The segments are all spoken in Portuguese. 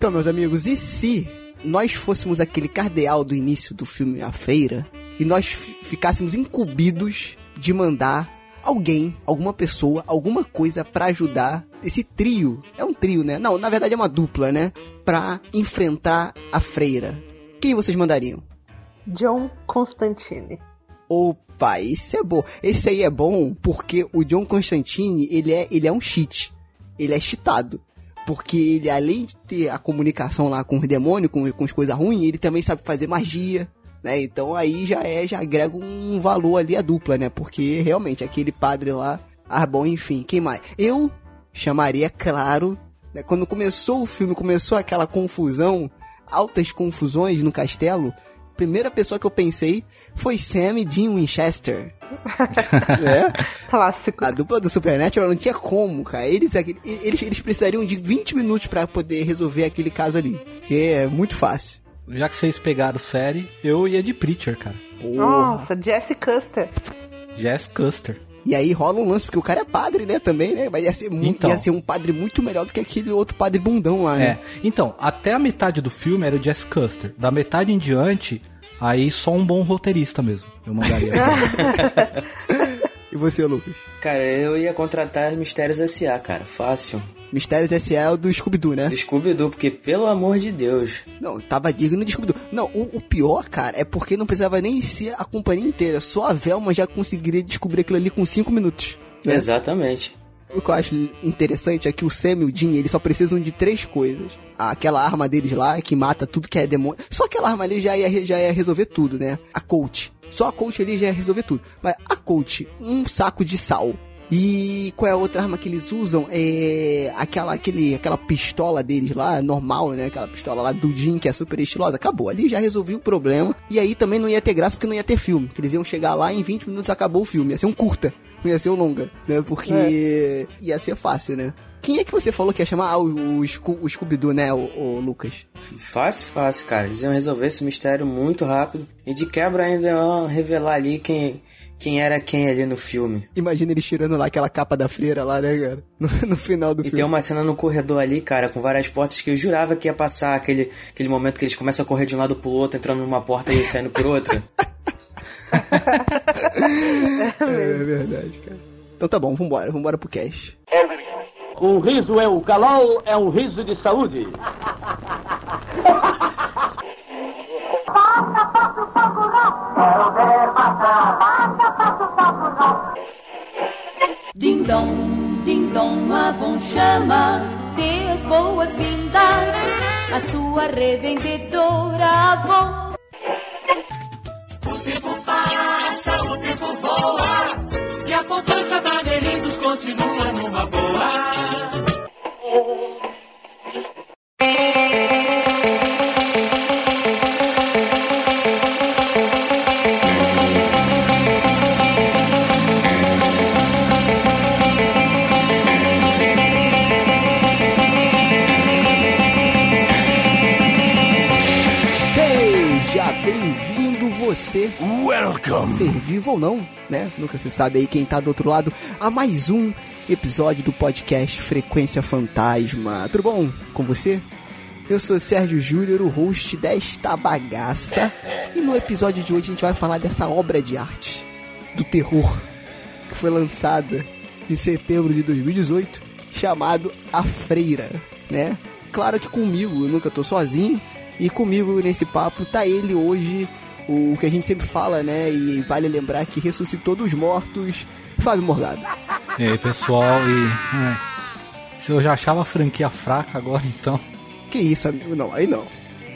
Então, meus amigos, e se nós fôssemos aquele cardeal do início do filme A Feira e nós ficássemos incumbidos de mandar alguém, alguma pessoa, alguma coisa para ajudar esse trio. É um trio, né? Não, na verdade é uma dupla, né? Pra enfrentar a freira. Quem vocês mandariam? John Constantine. Opa, esse é bom. Esse aí é bom porque o John Constantine, ele é, ele é um cheat. Ele é cheatado. Porque ele, além de ter a comunicação lá com os demônios, com, com as coisas ruins, ele também sabe fazer magia né? Então aí já é, já agrega um valor ali a dupla, né? Porque realmente aquele padre lá, ah, bom, enfim, quem mais? Eu chamaria, claro, né? quando começou o filme, começou aquela confusão, altas confusões no castelo, primeira pessoa que eu pensei foi Sam e Dean Winchester. é? Clássico. A dupla do Supernatural não tinha como, cara. Eles, eles, eles precisariam de 20 minutos para poder resolver aquele caso ali. Que é muito fácil já que vocês pegaram série, eu ia de Preacher, cara. Nossa, Jesse Custer. Jess Custer. E aí rola um lance, porque o cara é padre, né, também, né? Mas ia ser, então, ia ser um padre muito melhor do que aquele outro padre bundão lá, né? É. Então, até a metade do filme era o Jess Custer. Da metade em diante, aí só um bom roteirista mesmo. Eu mandaria. e você, Lucas? Cara, eu ia contratar Mistérios S.A., cara. Fácil. Mistérios S.A. é o do Scooby-Doo, né? Do Scooby-Doo, porque pelo amor de Deus. Não, tava digno de Scooby-Doo. Não, o, o, pior, cara, é porque não precisava nem ser a companhia inteira. Só a Velma já conseguiria descobrir aquilo ali com 5 minutos. Né? Exatamente. O que eu acho interessante é que o Sam e o Dean, eles só precisam de três coisas. Aquela arma deles lá, que mata tudo que é demônio. Só aquela arma ali já ia, já ia resolver tudo, né? A coach. Só a coach ali já ia resolver tudo. Mas a coach, um saco de sal e qual é a outra arma que eles usam? É aquela, aquele, aquela pistola deles lá, normal, né? Aquela pistola lá do Jim, que é super estilosa. Acabou. Ali já resolvi o problema. E aí também não ia ter graça porque não ia ter filme. Que eles iam chegar lá e em 20 minutos acabou o filme. Ia ser um curta. Não ia ser um longa, né? Porque é. ia ser fácil, né? Quem é que você falou que ia chamar? Ah, o, o, o Scooby-Doo, né, o, o, Lucas? Fácil, fácil, cara. Eles iam resolver esse mistério muito rápido. E de quebra ainda iam revelar ali quem, quem era quem ali no filme. Imagina eles tirando lá aquela capa da freira lá, né, cara? No, no final do e filme. E tem uma cena no corredor ali, cara, com várias portas que eu jurava que ia passar aquele, aquele momento que eles começam a correr de um lado pro outro, entrando numa porta e saindo por outra. é, é verdade, cara. Então tá bom, vambora, vambora pro cash. O riso é o calol, é um riso de saúde. Quero ver passar. Passa, passa o não. Ding dong, ding dong, Avon chama. Dê as boas-vindas à sua revendedora Avon. O tempo passa, o tempo voa. E a poupança da Melindos continua numa boa. Você. Welcome! Ser vivo ou não, né? Nunca se sabe aí quem tá do outro lado. A mais um episódio do podcast Frequência Fantasma. Tudo bom com você? Eu sou Sérgio Júnior, o host desta bagaça. E no episódio de hoje a gente vai falar dessa obra de arte do terror que foi lançada em setembro de 2018, chamado A Freira, né? Claro que comigo, eu nunca tô sozinho. E comigo nesse papo tá ele hoje, o que a gente sempre fala, né? E vale lembrar que ressuscitou dos mortos, Fábio Morgado. E aí, pessoal, e. É, se eu já achava a franquia fraca agora, então. Que isso, amigo? Não, aí não.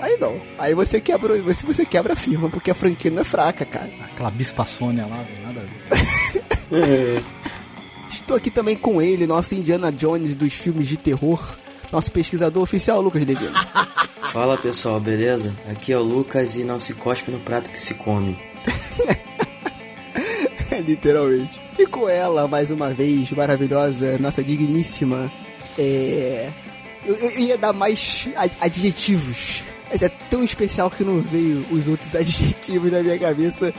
Aí não. Aí você quebra, você, você quebra a firma, porque a franquia não é fraca, cara. Aquela bispa Sônia lá, nada a ver. Estou aqui também com ele, nosso Indiana Jones dos filmes de terror, nosso pesquisador oficial, Lucas Devino. Fala pessoal, beleza? Aqui é o Lucas e não se cospe no prato que se come. Literalmente. E com ela, mais uma vez, maravilhosa, nossa digníssima. É... Eu, eu ia dar mais adjetivos. Mas é tão especial que não veio os outros adjetivos na minha cabeça.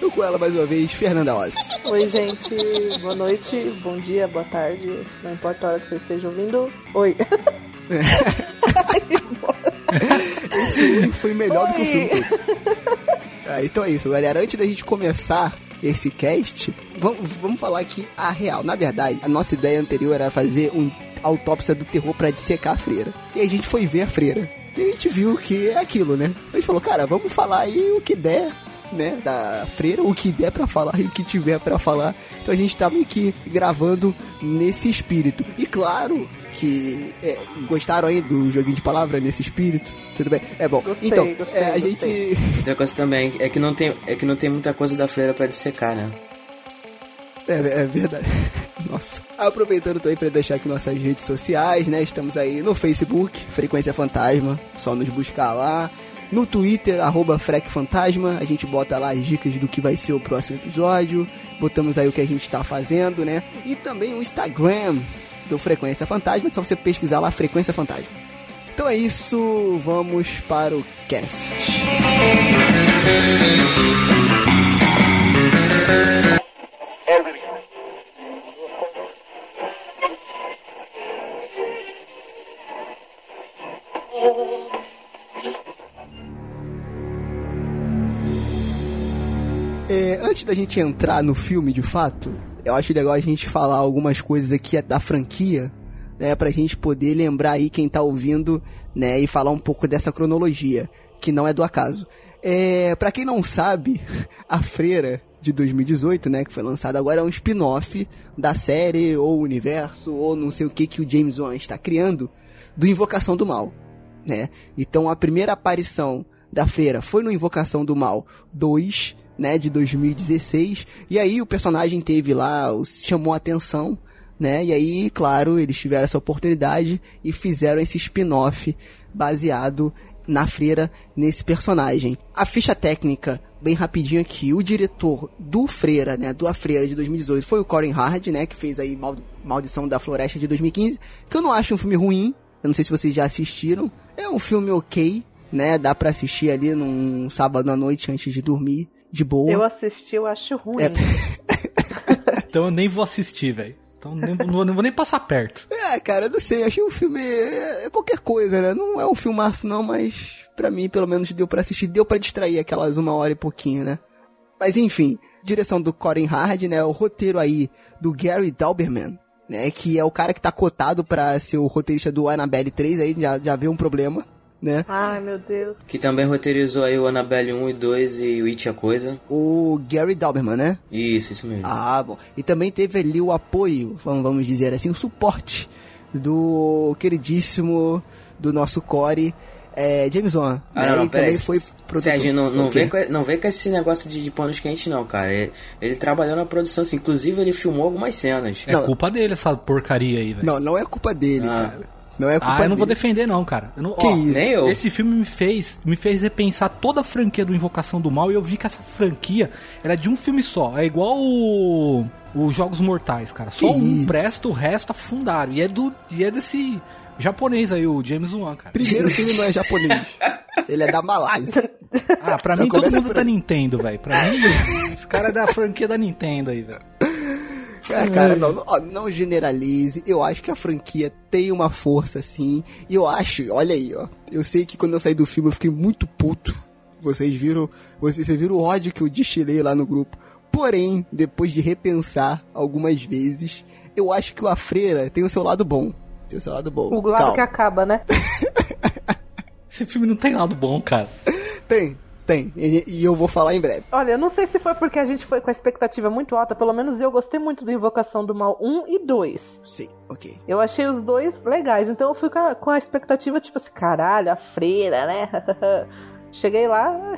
Eu com ela mais uma vez, Fernanda Oz. Oi, gente. Boa noite, bom dia, boa tarde. Não importa a hora que você esteja ouvindo. Oi. Esse oi foi melhor do que o filme todo. Ah, então é isso, galera. Antes da gente começar esse cast, vamos, vamos falar aqui a real. Na verdade, a nossa ideia anterior era fazer um autópsia do terror para dissecar a freira. E a gente foi ver a freira. E a gente viu que é aquilo, né? A gente falou, cara, vamos falar aí o que der né, da freira, o que der para falar e o que tiver para falar. Então a gente tá meio que gravando nesse espírito. E claro que é, gostaram aí do joguinho de palavra nesse espírito. Tudo bem? É bom. Gostei, então, gostei, é, a gostei. gente Outra coisa também é que não tem, é que não tem muita coisa da freira pra dissecar, né? É, é verdade. Nossa. Aproveitando também para deixar aqui nossas redes sociais, né? Estamos aí no Facebook, Frequência Fantasma, só nos buscar lá. No Twitter, arroba Frec Fantasma, a gente bota lá as dicas do que vai ser o próximo episódio. Botamos aí o que a gente tá fazendo, né? E também o Instagram do Frequência Fantasma, é só você pesquisar lá Frequência Fantasma. Então é isso, vamos para o cast. É, antes da gente entrar no filme de fato, eu acho legal a gente falar algumas coisas aqui da franquia, né, pra gente poder lembrar aí quem tá ouvindo, né, e falar um pouco dessa cronologia, que não é do acaso. É, para quem não sabe, a Freira de 2018, né, que foi lançada agora é um spin-off da série ou universo ou não sei o que que o James Wan está criando do Invocação do Mal, né? Então a primeira aparição da Freira foi no Invocação do Mal 2, né, de 2016, e aí o personagem teve lá, chamou a atenção, né? E aí, claro, eles tiveram essa oportunidade e fizeram esse spin-off baseado na freira nesse personagem. A ficha técnica, bem rapidinho aqui, o diretor do Freira, né, do A Freira de 2018 foi o Corin Hard, né, que fez aí Mal- Maldição da Floresta de 2015, que eu não acho um filme ruim, eu não sei se vocês já assistiram, é um filme ok, né, dá pra assistir ali num sábado à noite antes de dormir, de boa. Eu assisti, eu acho ruim. É. Então eu nem vou assistir, velho. Então nem, não, vou- não vou nem passar perto. É, cara, eu não sei, achei um filme é, é qualquer coisa, né? Não é um filmaço não, mas pra mim pelo menos deu pra assistir, deu pra distrair aquelas uma hora e pouquinho, né? Mas enfim, direção do Corin Hard, né? O roteiro aí do Gary Dauberman, né? Que é o cara que tá cotado pra ser o roteirista do Annabelle 3, aí já, já vê um problema, né? Ai, meu Deus. Que também roteirizou aí o Annabelle 1 e 2 e o It a Coisa. O Gary Dauberman, né? Isso, isso mesmo. Ah, bom. E também teve ali o apoio, vamos vamos dizer assim, o suporte do queridíssimo do nosso core, é, James Wan. Ah, né? não, não, E também aí. foi produtor. Sérgio, não, não, vem com, não vem com esse negócio de, de panos quentes, não, cara. Ele, ele trabalhou na produção, assim. Inclusive, ele filmou algumas cenas. É Não. culpa dele essa porcaria aí, velho. Não, não é culpa dele, Ah. cara. Não é culpa Ah, eu não vou defender não, cara. Eu não, Que ó, isso? Nem eu. Esse filme me fez, me fez repensar toda a franquia do Invocação do Mal e eu vi que essa franquia era de um filme só. É igual o, os Jogos Mortais, cara. Só Que um isso? presta, o resto afundaram. E é do e é desse japonês aí, o James Wan, cara. Primeiro ele não é japonês. ele é da Malásia. Ah, pra Já mim todo mundo é da aí. Nintendo, velho. Pra mim, esse cara é da franquia da Nintendo aí, velho. É, cara, não, não, generalize. Eu acho que a franquia tem uma força, assim. E eu acho, olha aí, ó. Eu sei que quando eu saí do filme eu fiquei muito puto. Vocês viram, vocês, vocês viram o ódio que eu destilei lá no grupo. Porém, depois de repensar algumas vezes, eu acho que o A Freira tem o seu lado bom. Tem o seu lado bom. O lado Calma. que acaba, né? Esse filme não tem lado bom, cara. Tem, tem. E, e eu vou falar em breve. Olha, eu não sei se foi porque a gente foi com a expectativa muito alta, pelo menos eu gostei muito do Invocação do Mal 1 e 2. Sim, ok. Eu achei os dois legais, então eu fui com a, com a expectativa, tipo assim, caralho, a freira, né? Cheguei lá,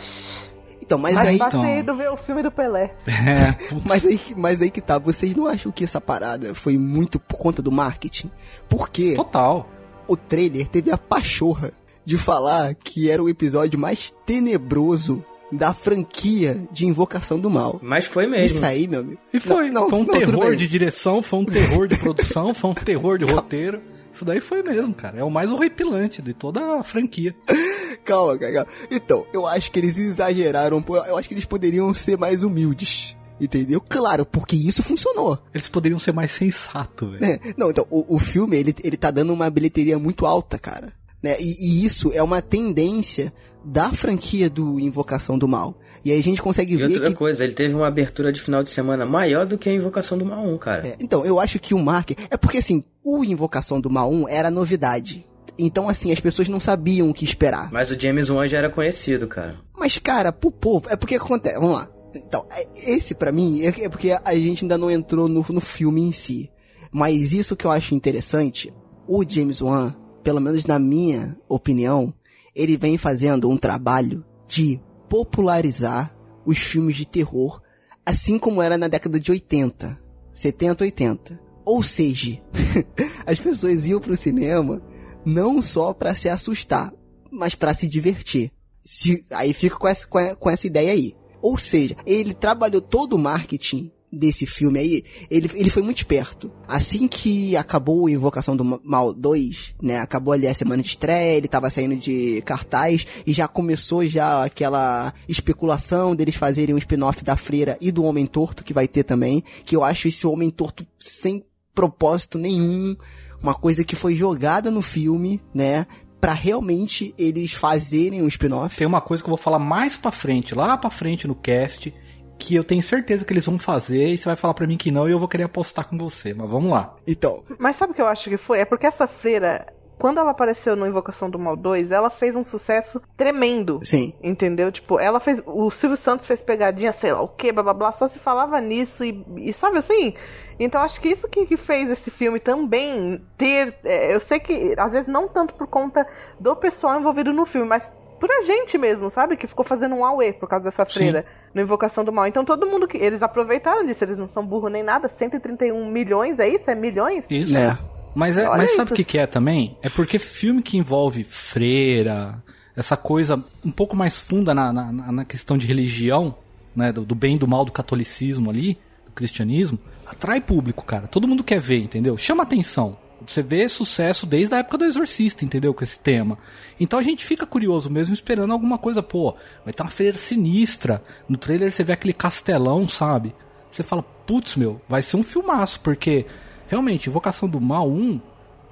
Então, mas mas aí. passei do ver o filme do Pelé. É. Mas aí, que- mas aí que tá, vocês não acham que essa parada foi muito por conta do marketing? Porque total. o trailer teve a pachorra de falar que era o episódio mais tenebroso da franquia de Invocação do Mal. Mas foi mesmo. Isso aí, meu amigo. E foi, Não, não, foi um não, terror de direção, foi um terror de produção, foi um terror de roteiro. Isso daí foi mesmo, cara. É o mais horripilante de toda a franquia. Calma, cara. calma. Então, eu acho que eles exageraram. Eu acho que eles poderiam ser mais humildes. Entendeu? Claro, porque isso funcionou. Eles poderiam ser mais sensatos, velho. É, não, então, o, o filme, ele, ele tá dando uma bilheteria muito alta, cara. Né? E, e isso é uma tendência da franquia do Invocação do Mal. E aí a gente consegue E ver outra que coisa, ele teve uma abertura de final de semana maior do que a Invocação do Mal 1, cara. É, então, eu acho que o marketing. É porque assim, o Invocação do Mal 1 era novidade. Então, assim, as pessoas não sabiam o que esperar. Mas o James Wan já era conhecido, cara. Mas, cara, pro povo. É porque acontece. Vamos lá. Então, é- esse pra mim é é porque a gente ainda não entrou no, no filme em si. Mas isso que eu acho interessante, o James Wan, pelo menos na minha opinião, ele vem fazendo um trabalho de popularizar os filmes de terror, assim como era na década de 80, 70, 80. Ou seja, as pessoas iam pro cinema não só pra se assustar, mas pra se divertir. Se, aí fica com essa, com essa ideia aí. Ou seja, ele trabalhou todo o marketing desse filme aí, ele, ele foi muito esperto. Assim que acabou Invocação do Mal 2, né, acabou ali a semana de estreia, ele tava saindo de cartaz e já começou já aquela especulação deles fazerem um spin-off da Freira e do Homem Torto, que vai ter também, que eu acho esse Homem Torto sem propósito nenhum, uma coisa que foi jogada no filme, né, pra realmente eles fazerem um spin-off. Tem uma coisa que eu vou falar mais pra frente, lá pra frente no cast, que eu tenho certeza que eles vão fazer e você vai falar pra mim que não e eu vou querer apostar com você, mas vamos lá. Então, Mas sabe o que eu acho que foi? É porque essa freira, quando ela apareceu no Invocação do Mal 2, ela fez um sucesso tremendo. sim, Entendeu? Tipo, ela fez. O Silvio Santos fez pegadinha, sei lá o que, blá blá blá, só se falava nisso e, e sabe assim? Então acho que isso que, que fez esse filme também ter. é, eu sei que, às vezes, não tanto por conta do pessoal envolvido no filme, mas por a gente mesmo, sabe? Que ficou fazendo um auê por causa dessa freira no Invocação do Mal. Então todo mundo que. Eles aproveitaram disso, eles não são burro nem nada. 131 milhões, é isso? É milhões? Isso. né? Mas, é, Olha mas sabe o que, que é também? É porque filme que envolve freira, essa coisa um pouco mais funda na, na, na questão de religião, né? Do, do bem e do mal do catolicismo ali, do cristianismo, atrai público, cara. Todo mundo quer ver, entendeu? Chama atenção. Você vê sucesso desde a época do Exorcista, entendeu? Com esse tema. Então a gente fica curioso mesmo esperando alguma coisa, pô, vai ter uma freira sinistra. No trailer você vê aquele castelão, sabe? Você fala, putz, meu, vai ser um filmaço, porque realmente, Invocação do Mal 1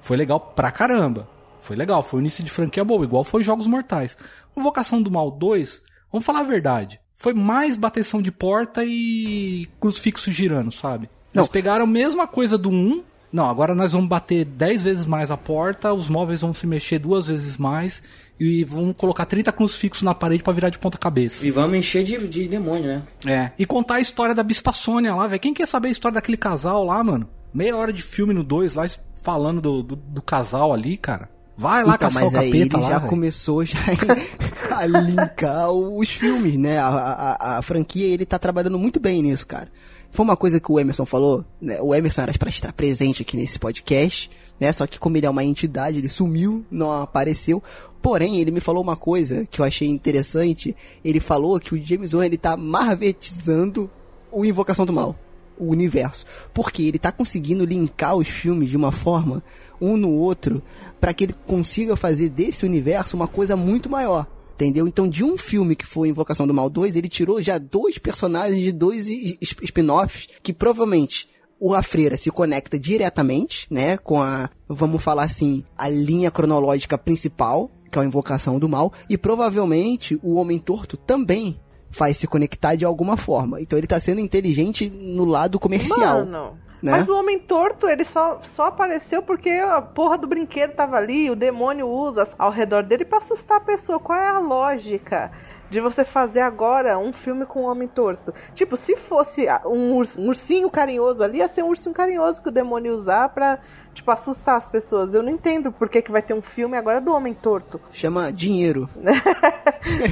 foi legal pra caramba. Foi legal, foi o início de franquia boa, igual foi Jogos Mortais. Invocação do Mal 2, vamos falar a verdade, foi mais bateção de porta e crucifixo girando, sabe? Eles Não. pegaram a mesma coisa do 1, não, agora nós vamos bater 10 vezes mais a porta, os móveis vão se mexer duas vezes mais e vamos colocar 30 crucifixos na parede pra virar de ponta cabeça. E vamos encher de, de demônio, né? É. E contar a história da Bispa Sônia lá, velho. Quem quer saber a história daquele casal lá, mano? Meia hora de filme no 2 lá, falando do, do, do casal ali, cara. Vai lá então, caçar mas o aí ele capeta lá, já velho. começou já a linkar os filmes, né? A, a, a- a franquia, ele tá trabalhando muito bem nisso, cara. Foi uma coisa que o Emerson falou, né? O Emerson era pra estar presente aqui nesse podcast, né? Só que como ele é uma entidade, ele sumiu, não apareceu. Porém, ele me falou uma coisa que eu achei interessante. Ele falou que o James Wan, ele tá marvetizando o Invocação do Mal o universo. Porque ele tá conseguindo linkar os filmes de uma forma, um no outro, para que ele consiga fazer desse universo uma coisa muito maior. Entendeu? Então, de um filme que foi Invocação do Mal 2, ele tirou já dois personagens de dois spin-offs que provavelmente o A Freira se conecta diretamente, né, com a, vamos falar assim, a linha cronológica principal, que é a Invocação do Mal, e provavelmente o Homem Torto também faz se conectar de alguma forma. Então ele tá sendo inteligente no lado comercial. Mano. Né? Mas o Homem Torto, ele só, só apareceu porque a porra do brinquedo tava ali, o demônio usa ao redor dele pra assustar a pessoa. Qual é a lógica de você fazer agora um filme com o Homem Torto? Tipo, se fosse um, urs- um ursinho carinhoso ali, ia ser um ursinho carinhoso que o demônio usar pra, tipo, assustar as pessoas. Eu não entendo por que, que vai ter um filme agora do Homem Torto. Chama dinheiro.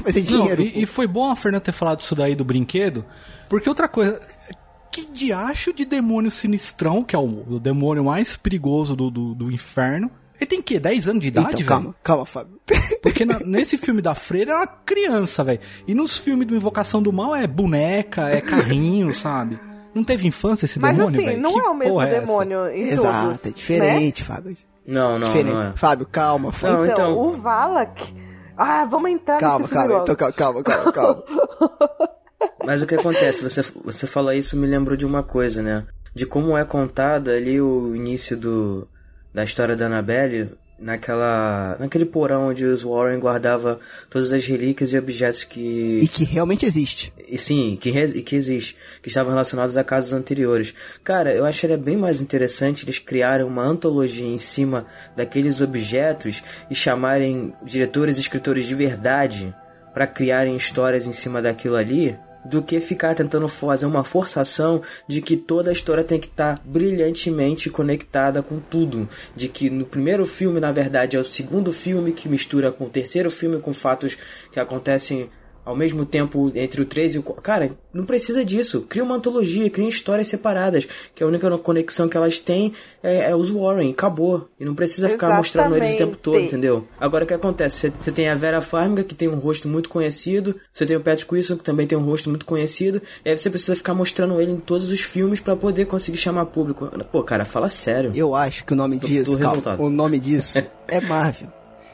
Vai ser Não, dinheiro. e, e foi bom a Fernanda ter falado isso daí do brinquedo, porque outra coisa. Que diacho de demônio sinistrão, que é o, o demônio mais perigoso do, do, do inferno. Ele tem que 10 anos de idade, então, velho? calma, calma, Fábio. Porque na- nesse filme da Freira é uma criança, velho. E nos filmes do Invocação do Mal é boneca, é carrinho, sabe? Não teve infância esse Mas demônio, assim, velho? não Que é o mesmo é essa? demônio em Exato, todos, é né? diferente, Fábio. Não, não, diferente. não é. Fábio, calma, Fábio. Não, Então, então- o Valak. Ah, vamos entrar calma, nesse filme calma, logo. então, calma, calma, calma, calma. Mas o que acontece? Você, você fala isso me lembrou de uma coisa, né? De como é contada ali o início do, da história da Annabelle naquela naquele porão onde os Warren guardava todas as relíquias e objetos que E que realmente existe. e sim, que, re- que existe, que estavam relacionados a casos anteriores. Cara, eu acharia bem mais interessante eles criarem uma antologia em cima daqueles objetos e chamarem diretores e escritores de verdade para criarem histórias em cima daquilo ali, do que ficar tentando fazer uma forçação de que toda a história tem que estar brilhantemente conectada com tudo, de que no primeiro filme, na verdade, é o segundo filme que mistura com o terceiro filme com fatos que acontecem ao mesmo tempo entre o 3 e o 4. Cara, não precisa disso. Cria uma antologia, cria histórias separadas. Que a única conexão que elas têm é, é os Warren. Acabou. E não precisa ficar mostrando eles o tempo todo, Exatamente. entendeu? Agora o que acontece? Você- tem a Vera Farmiga, que tem um rosto muito conhecido. Você tem o Patrick Wilson, que também tem um rosto muito conhecido. E aí você precisa ficar mostrando ele em todos os filmes pra poder conseguir chamar público. Pô, cara, fala sério. Eu acho que o nome Do- disso, do calma, o nome disso é Marvel.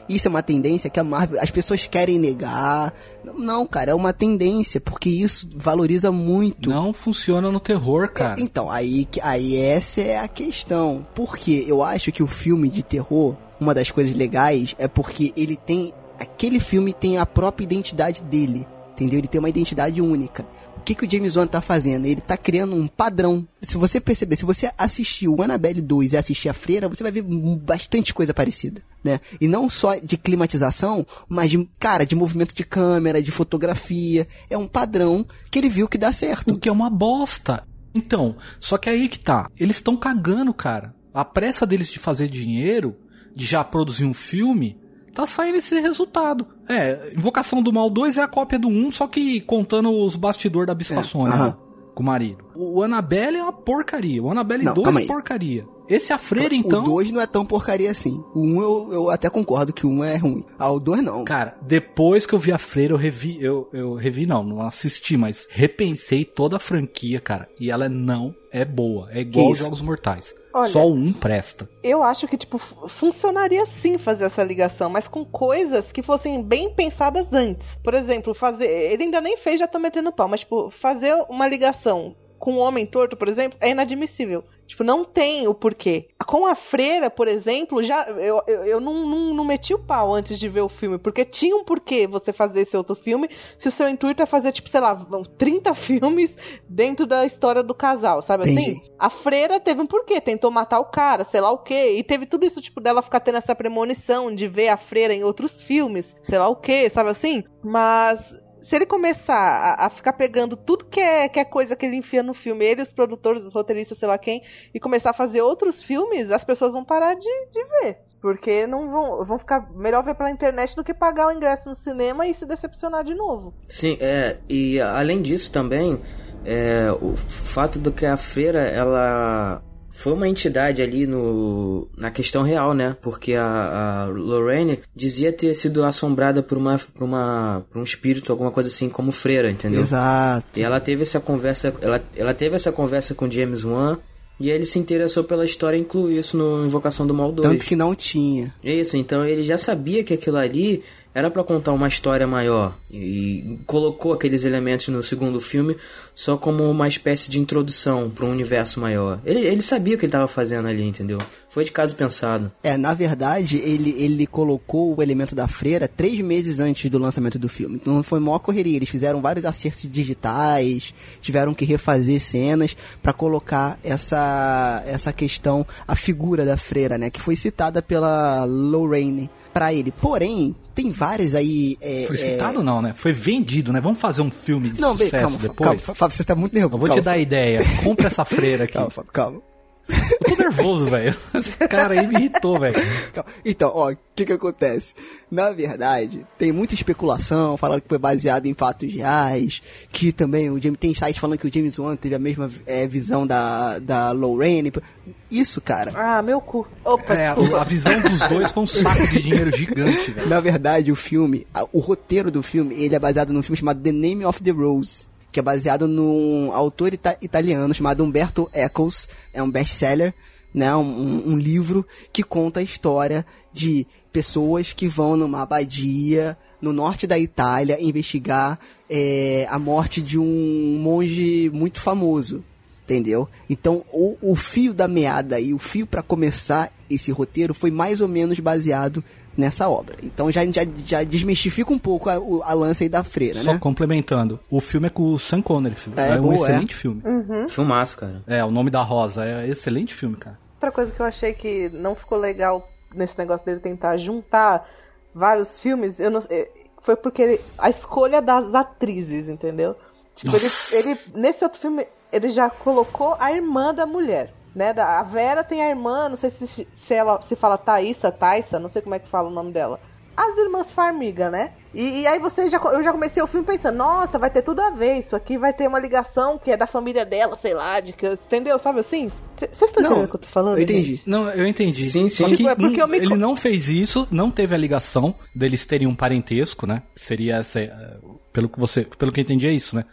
Isso é uma tendência que a Marvel, as pessoas querem negar. Não, cara, é uma tendência, porque isso valoriza muito. Não funciona no terror, cara. Então, aí, aí essa é a questão. Porque eu acho que o filme de terror, uma das coisas legais é porque ele tem. Aquele filme tem a própria identidade dele. Entendeu? Ele tem uma identidade única. O que, que o James Wan tá fazendo? Ele tá criando um padrão. Se você perceber, se você assistir o Annabelle 2 e assistir a Freira, você vai ver bastante coisa parecida, né? E não só de climatização, mas de, cara, de movimento de câmera, de fotografia. É um padrão que ele viu que dá certo. O que é uma bosta. Então, só que aí que tá. Eles estão cagando, cara. A pressa deles de fazer dinheiro, de já produzir um filme, tá saindo esse resultado. É, Invocação do Mal 2 é a cópia do 1, só que contando os bastidores da Bispa aham. né, com o marido. O Annabelle é uma porcaria. O Annabelle Não, 2 calma é porcaria. Esse a freira, então. O 2 não é tão porcaria assim. O 1 um eu, eu até concordo que o 1 um é ruim. Ah, o 2 não. Cara, depois que eu vi a Freira, eu revi, eu, eu revi não, não assisti, mas repensei toda a franquia, cara, e ela não é boa, é igual aos? Jogos Mortais. Olha- Só o um presta. Eu acho que, tipo, fu- funcionaria sim fazer essa ligação, mas com coisas que fossem bem pensadas antes. Por exemplo, fazer. Ele ainda nem fez, já tô metendo pau, mas, tipo, fazer uma ligação com o Homem Torto, por exemplo, é inadmissível. Tipo, não tem o porquê. Com a freira, por exemplo, já eu, eu, eu não, não, não meti o pau antes de ver o filme, porque tinha um porquê você fazer esse outro filme se o seu intuito é fazer, tipo, sei lá, 30 filmes dentro da história do casal, sabe Entendi. assim? A freira teve um porquê, tentou matar o cara, sei lá o quê, e teve tudo isso, tipo, dela ficar tendo essa premonição de ver a freira em outros filmes, sei lá o quê, sabe assim? Mas se ele começar a, a ficar pegando tudo que é, que é coisa que ele enfia no filme, ele, os produtores, os roteiristas, sei lá quem, e começar a fazer outros filmes, as pessoas vão parar de, de ver. Porque não vão, vão ficar melhor ver pela internet do que pagar o ingresso no cinema e se decepcionar de novo. Sim, é, e além disso também, é, o fato do que a freira, ela foi uma entidade ali no, na questão real, né? Porque a, a Lorraine dizia ter sido assombrada por, uma, por, uma, por um espírito, alguma coisa assim, como freira, entendeu? Exato. E ela teve essa conversa, ela, ela teve essa conversa com James Wan e ele se interessou pela história e incluiu isso no Invocação do Mal 2. Tanto que não tinha. Isso, então ele já sabia que aquilo ali era pra contar uma história maior e, colocou aqueles elementos no segundo filme só como uma espécie de introdução para um universo maior. Ele, ele sabia o que ele estava fazendo ali, entendeu? Foi de caso pensado. É, na verdade, ele, ele colocou o elemento da freira três meses antes do lançamento do filme. Então foi maior correria. Eles fizeram vários acertos digitais, tiveram que refazer cenas pra colocar essa, essa questão, a figura da freira, né? Que foi citada pela Lorraine pra ele. Porém, tem várias aí. é, Foi é, citado não, né? Foi vendido, né? Vamos fazer um filme de Não, bem, sucesso calma, depois? calma, Fábio, você tá muito nervoso. Eu vou te calma, dar a ideia. Compra essa freira aqui. Calma, Fábio, calma. Eu tô nervoso, velho. Esse cara aí me irritou, velho. Então, ó, o que que acontece? Na verdade, tem muita especulação, falando que foi baseado em fatos reais, que também o James tem sites falando que o James Wan teve a mesma é, visão da, da Lorraine. Isso, cara. Ah, meu cu. Opa, É, desculpa. a visão dos dois foi um saco de dinheiro gigante, velho. Na verdade, o filme, a- o roteiro do filme, ele é baseado num filme chamado The Name of the Rose, que é baseado num autor ita- italiano chamado Umberto Eccles, é um best-seller, né, um, um- livro que conta a história de pessoas que vão numa abadia no norte da Itália investigar é, a morte de um monge muito famoso. Entendeu? Então, o, o fio da meada e o fio para começar esse roteiro foi mais ou menos baseado nessa obra. Então já, já, já desmistifica um pouco a, o- a lança aí da freira, Só né? complementando, o filme é com o Sam Connery. É, É, um boa, excelente filme. Filmaço, cara. É, o nome da Rosa, é excelente filme, cara. Outra coisa que eu achei que não ficou legal nesse negócio dele tentar juntar vários filmes, eu não foi porque ele- a escolha das atrizes, entendeu? Tipo, ele, ele- nesse outro filme ele já colocou a irmã da mulher, né? Da, a Vera tem a irmã, não sei se, se ela se fala Thaísa, Thaisa, não sei como é que fala o nome dela. As irmãs Farmiga, né? E, e aí você já, eu já comecei o filme pensando, nossa, vai ter tudo a ver, isso aqui vai ter uma ligação que é da família dela, sei lá, de que, entendeu? Sabe assim? Vocês estão Não, entendendo o que eu tô falando? eu entendi. gente? Não, eu entendi. Sim, sim. Só que Tipo, é porque não- eu me ele não fez isso, não teve a ligação deles terem um parentesco, né? Seria essa, eh, pelo que você, pelo que eu entendi é isso, né?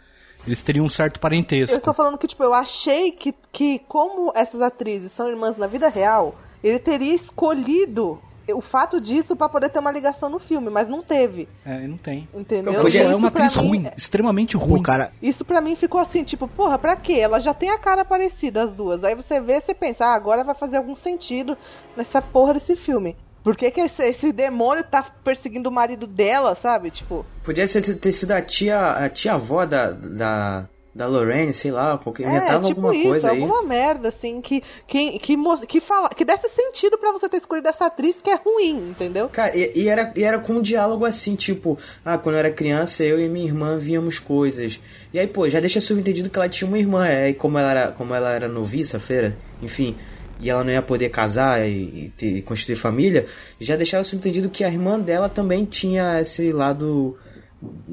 Eles teriam um certo parentesco. Eu estou falando que, tipo, eu achei que, que como essas atrizes são irmãs na vida real, ele teria escolhido o fato disso pra poder ter uma ligação no filme, mas não teve, É, não tem. entendeu? Porque E é isso uma atriz mim- ruim, extremamente Pô, ruim. cara, Isso pra mim ficou assim, tipo, porra, pra quê? Ela já tem a cara parecida, as duas. Aí você vê, você pensa, ah, agora vai fazer algum sentido nessa porra desse filme. Por que, que esse, esse demônio tá perseguindo o marido dela, sabe? Tipo, Podia ser, ter sido a tia, a tia avó da, da, da Lorraine, sei lá, qualquer, inventava é, tipo alguma isso, coisa aí. alguma merda, assim, que, que, que, que, fala, que desse sentido pra você ter escolhido essa atriz que é ruim, entendeu? Cara, e, e era, e era com um diálogo assim, tipo, ah, quando eu era criança, eu e minha irmã víamos coisas. E aí, pô, já deixa subentendido que ela tinha uma irmã, é, e como ela era, como ela era noviça, feira, enfim, e ela não ia poder casar e, e ter- constituir família, já deixava subentendido que a irmã dela também tinha esse lado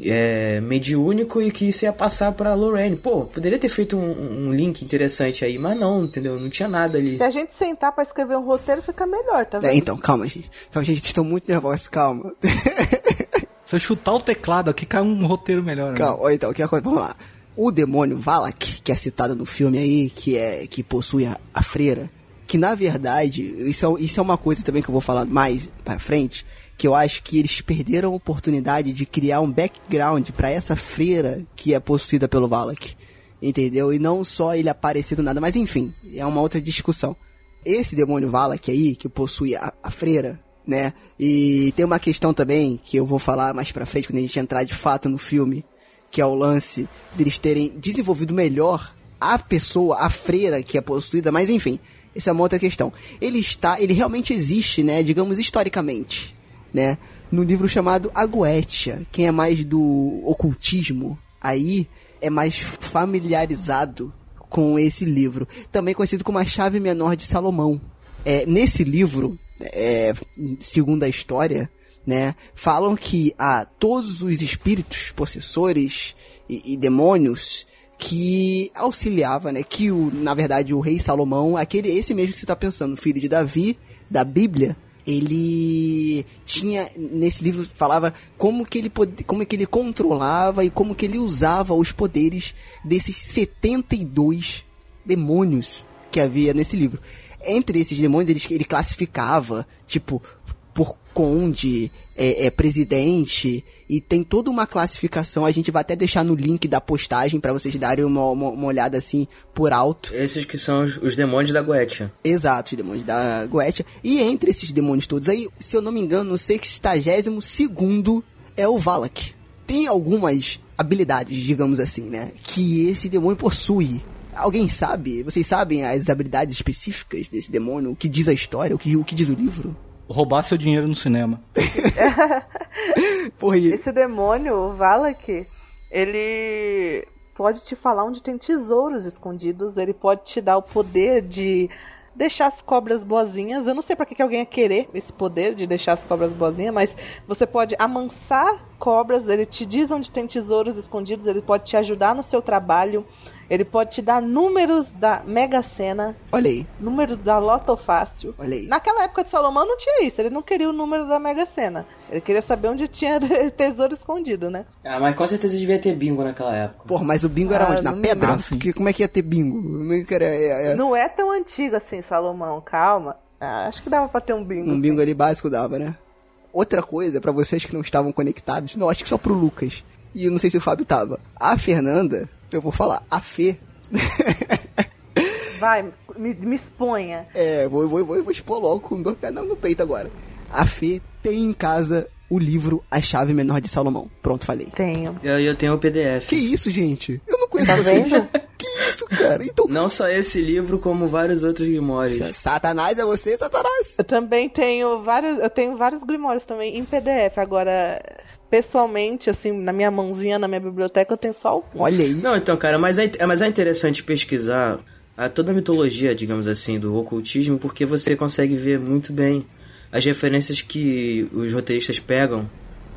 é, mediúnico e que isso ia passar pra Lorraine. Pô, poderia ter feito um, um link interessante aí, mas não, entendeu? Não tinha nada ali. Se a gente sentar pra escrever um roteiro, fica melhor, tá vendo? é, então, calma, gente. Calma, gente, estão muito nervosos, calma. Se eu chutar o teclado aqui, cai um roteiro melhor. né? Calma, olha então, que coisa, vamos lá. O demônio Valak, que é citado no filme aí, que é que possui a, a freira, que na verdade, isso é, isso é uma coisa também que eu vou falar mais pra frente, que eu acho que eles perderam a oportunidade de criar um background pra essa freira que é possuída pelo Valak. Entendeu? E não só ele aparecer do nada, mas enfim, é uma outra discussão. Esse demônio Valak aí, que possui a, a freira, né? E tem uma questão também, que eu vou falar mais pra frente, quando a gente entrar de fato no filme, que é o lance deles terem desenvolvido melhor a pessoa, a freira que é possuída, mas enfim, essa é uma outra questão. Ele está, ele realmente existe, né, digamos historicamente, né, no livro chamado Aguetia. Quem é mais do ocultismo aí é mais familiarizado com esse livro, também conhecido como a Chave Menor de Salomão. É, nesse livro, é, segundo a história, né, falam que há todos os espíritos possessores e, e demônios que auxiliava, né, que o, na verdade o rei Salomão, aquele esse mesmo que você está pensando, filho de Davi, da Bíblia, ele tinha nesse livro falava como que ele como que ele controlava e como que ele usava os poderes desses 72 demônios que havia nesse livro. Entre esses demônios ele, ele classificava tipo por conde, é, é, presidente, e tem toda uma classificação. A gente vai até deixar no link da postagem para vocês darem uma, uma, uma olhada assim por alto. Esses que são os, os demônios da Goetia. Exato, os demônios da Goetia. E entre esses demônios todos aí, se eu não me engano, o 62 segundo é o Valak. Tem algumas habilidades, digamos assim, né? Que esse demônio possui. Alguém sabe? Vocês sabem as habilidades específicas desse demônio? O que diz a história? O que, o que diz o livro? Roubar seu dinheiro no cinema. Porra, e- Esse demônio, o Valak, ele pode te falar onde tem tesouros escondidos, ele pode te dar o poder de deixar as cobras boazinhas. Eu não sei pra que, que alguém ia querer esse poder de deixar as cobras boazinhas, mas você pode amansar cobras, ele te diz onde tem tesouros escondidos, ele pode te ajudar no seu trabalho, ele pode te dar números da Mega Sena, olha aí, número da Loto Fácil. olha aí. Naquela época de Salomão não tinha isso, ele não queria o número da Mega Sena. Ele queria saber onde tinha tesouro escondido, né? Ah, mas com certeza devia ter bingo naquela época. Porra, mas o bingo era Ah, onde? Na pedra? Porque como é que ia ter bingo? É era, é- é- Não é tão antigo assim, Salomão, calma. Ah, acho que dava pra ter um bingo. Um assim. bingo ali básico dava, né? Outra coisa, pra vocês que não estavam conectados, não, acho que só pro Lucas. E eu não sei se o Fábio tava. A Fernanda, eu vou falar, a Fê. vai, me, me exponha. É, vou, vou, vou, vou expor logo com dois pés no peito agora. A Fê tem em casa o livro A Chave Menor de Salomão. Pronto, falei. Tenho. Eu, eu tenho o PDF. Que isso, gente? Eu não conheço Tá vocês. vendo? Que isso, cara? Então, Não só esse livro, como vários outros Grimórios. Satanás é você, Satanás. Eu também tenho vários, eu tenho vários grimórios também em PDF. Agora, pessoalmente, assim, na minha mãozinha, na minha biblioteca, eu tenho só alguns. Olha aí. Não, então, cara, mas é, mas é interessante pesquisar a, toda a mitologia, digamos assim, do ocultismo, porque você consegue ver muito bem as referências que os roteiristas pegam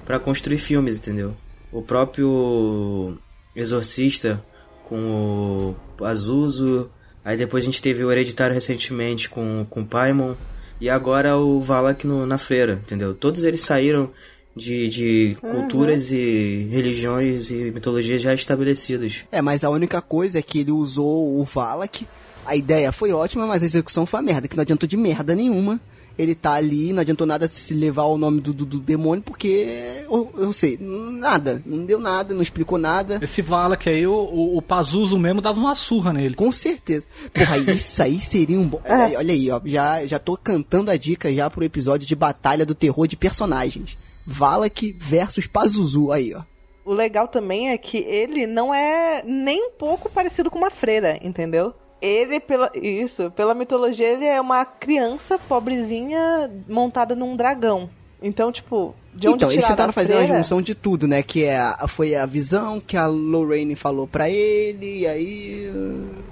pra construir filmes, entendeu? O próprio Exorcista com o Azuso, aí depois a gente teve o Hereditário recentemente com, com o Paimon, e agora o Valak no, na Freira, entendeu? Todos eles saíram de, de culturas e religiões e mitologias já estabelecidas. É, mas a única coisa é que ele usou o Valak. A ideia foi ótima, mas a execução foi uma merda, que não adiantou de merda nenhuma. Ele tá ali, não adiantou nada se levar o nome do, do, do demônio, porque eu, eu sei, nada, não deu nada, não explicou nada. Esse Vala que aí o, o, o Pazuzu mesmo dava uma surra nele. Com certeza. Porra, isso aí seria um bom. Olha olha aí, ó. Já, já tô cantando a dica já pro episódio de Batalha do Terror de Personagens. Valak versus Pazuzu aí, ó. O legal também é que ele não é nem um pouco parecido com uma freira, entendeu? Ele, pela, isso, pela mitologia, ele é uma criança pobrezinha montada num dragão. Então, tipo, de onde então, eles tentaram a fazer uma freira? junção de tudo, né? Que é a, foi a visão que a Lorraine falou pra ele, e aí.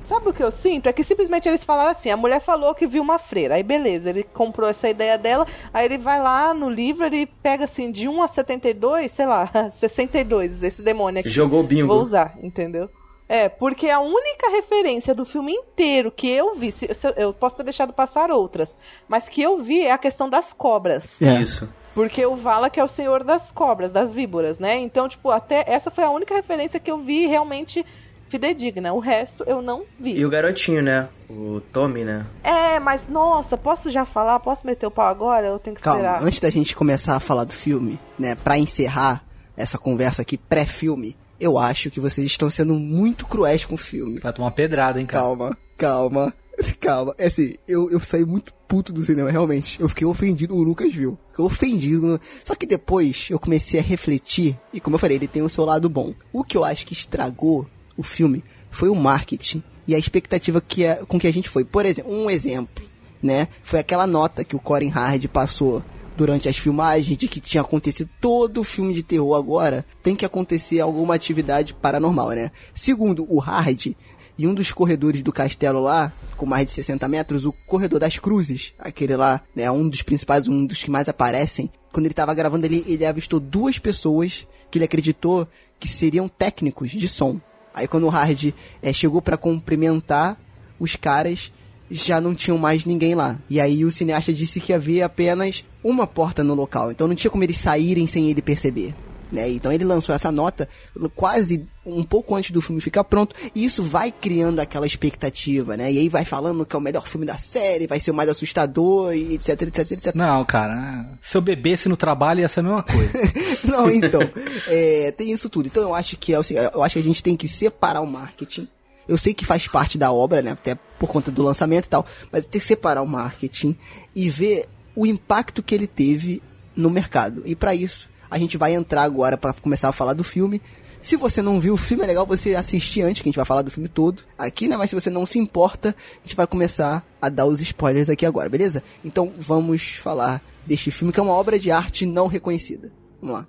Sabe o que eu sinto? É que simplesmente eles falaram assim: a mulher falou que viu uma freira. Aí beleza, ele comprou essa ideia dela. Aí ele vai lá no livro e pega assim, de 1 a 72, sei lá, 62, esse demônio aqui. Jogou bingo. Vou usar, entendeu? É, porque a única referência do filme inteiro que eu vi, se- se eu- eu posso ter deixado passar outras, mas que eu vi é a questão das cobras. É. Isso. Porque o Vala que é o senhor das cobras, das víboras, né? Então, tipo, até essa foi a única referência que eu vi realmente fidedigna. O resto eu não vi. E o garotinho, né? O Tommy, né? É, mas nossa, posso já falar? Posso meter o pau agora? Eu tenho que Calma, esperar. antes da gente começar a falar do filme, né? Pra encerrar essa conversa aqui pré-filme, eu acho que vocês estão sendo muito cruéis com o filme. Vai tomar pedrada, hein, cara. Calma, calma, calma. É assim, eu, eu saí muito puto do cinema, realmente. Eu fiquei ofendido, o Lucas viu. Fiquei ofendido. Só que depois eu comecei a refletir, e como eu falei, ele tem o seu lado bom. O que eu acho que estragou o filme foi o marketing e a expectativa que é, com que a gente foi. Por exemplo, um exemplo, né? Foi aquela nota que o Corin Hard passou durante as filmagens de que tinha acontecido todo filme de terror agora tem que acontecer alguma atividade paranormal, né? Segundo o Hard, em um dos corredores do castelo lá, com mais de 60 metros, o corredor das cruzes, aquele lá, né, um dos principais, um dos que mais aparecem, quando ele tava gravando ali, ele avistou duas pessoas que ele acreditou que seriam técnicos de som. Aí quando o Hard eh, chegou pra cumprimentar os caras, já não tinham mais ninguém lá. E aí o cineasta disse que havia apenas uma porta no local, então não tinha como eles saírem sem ele perceber. Né? Então ele lançou essa nota quase um pouco antes do filme ficar pronto, e isso vai criando aquela expectativa, né? E aí vai falando que é o melhor filme da série, vai ser o mais assustador, e etc, etc, etc. Não, cara. Se eu bebesse no trabalho ia ser a mesma coisa. Não, então, é, tem isso tudo. Então eu acho que é eu acho que a gente tem que separar o marketing. Eu sei que faz parte da obra, né? Até por conta do lançamento e tal, mas tem que separar o marketing e ver o impacto que ele teve no mercado. E para isso, a gente vai entrar agora para começar a falar do filme. Se você não viu o filme, é legal você assistir antes, que a gente vai falar do filme todo aqui, né? Mas se você não se importa, a gente vai começar a dar os spoilers aqui agora, beleza? Então vamos falar deste filme que é uma obra de arte não reconhecida. Vamos lá.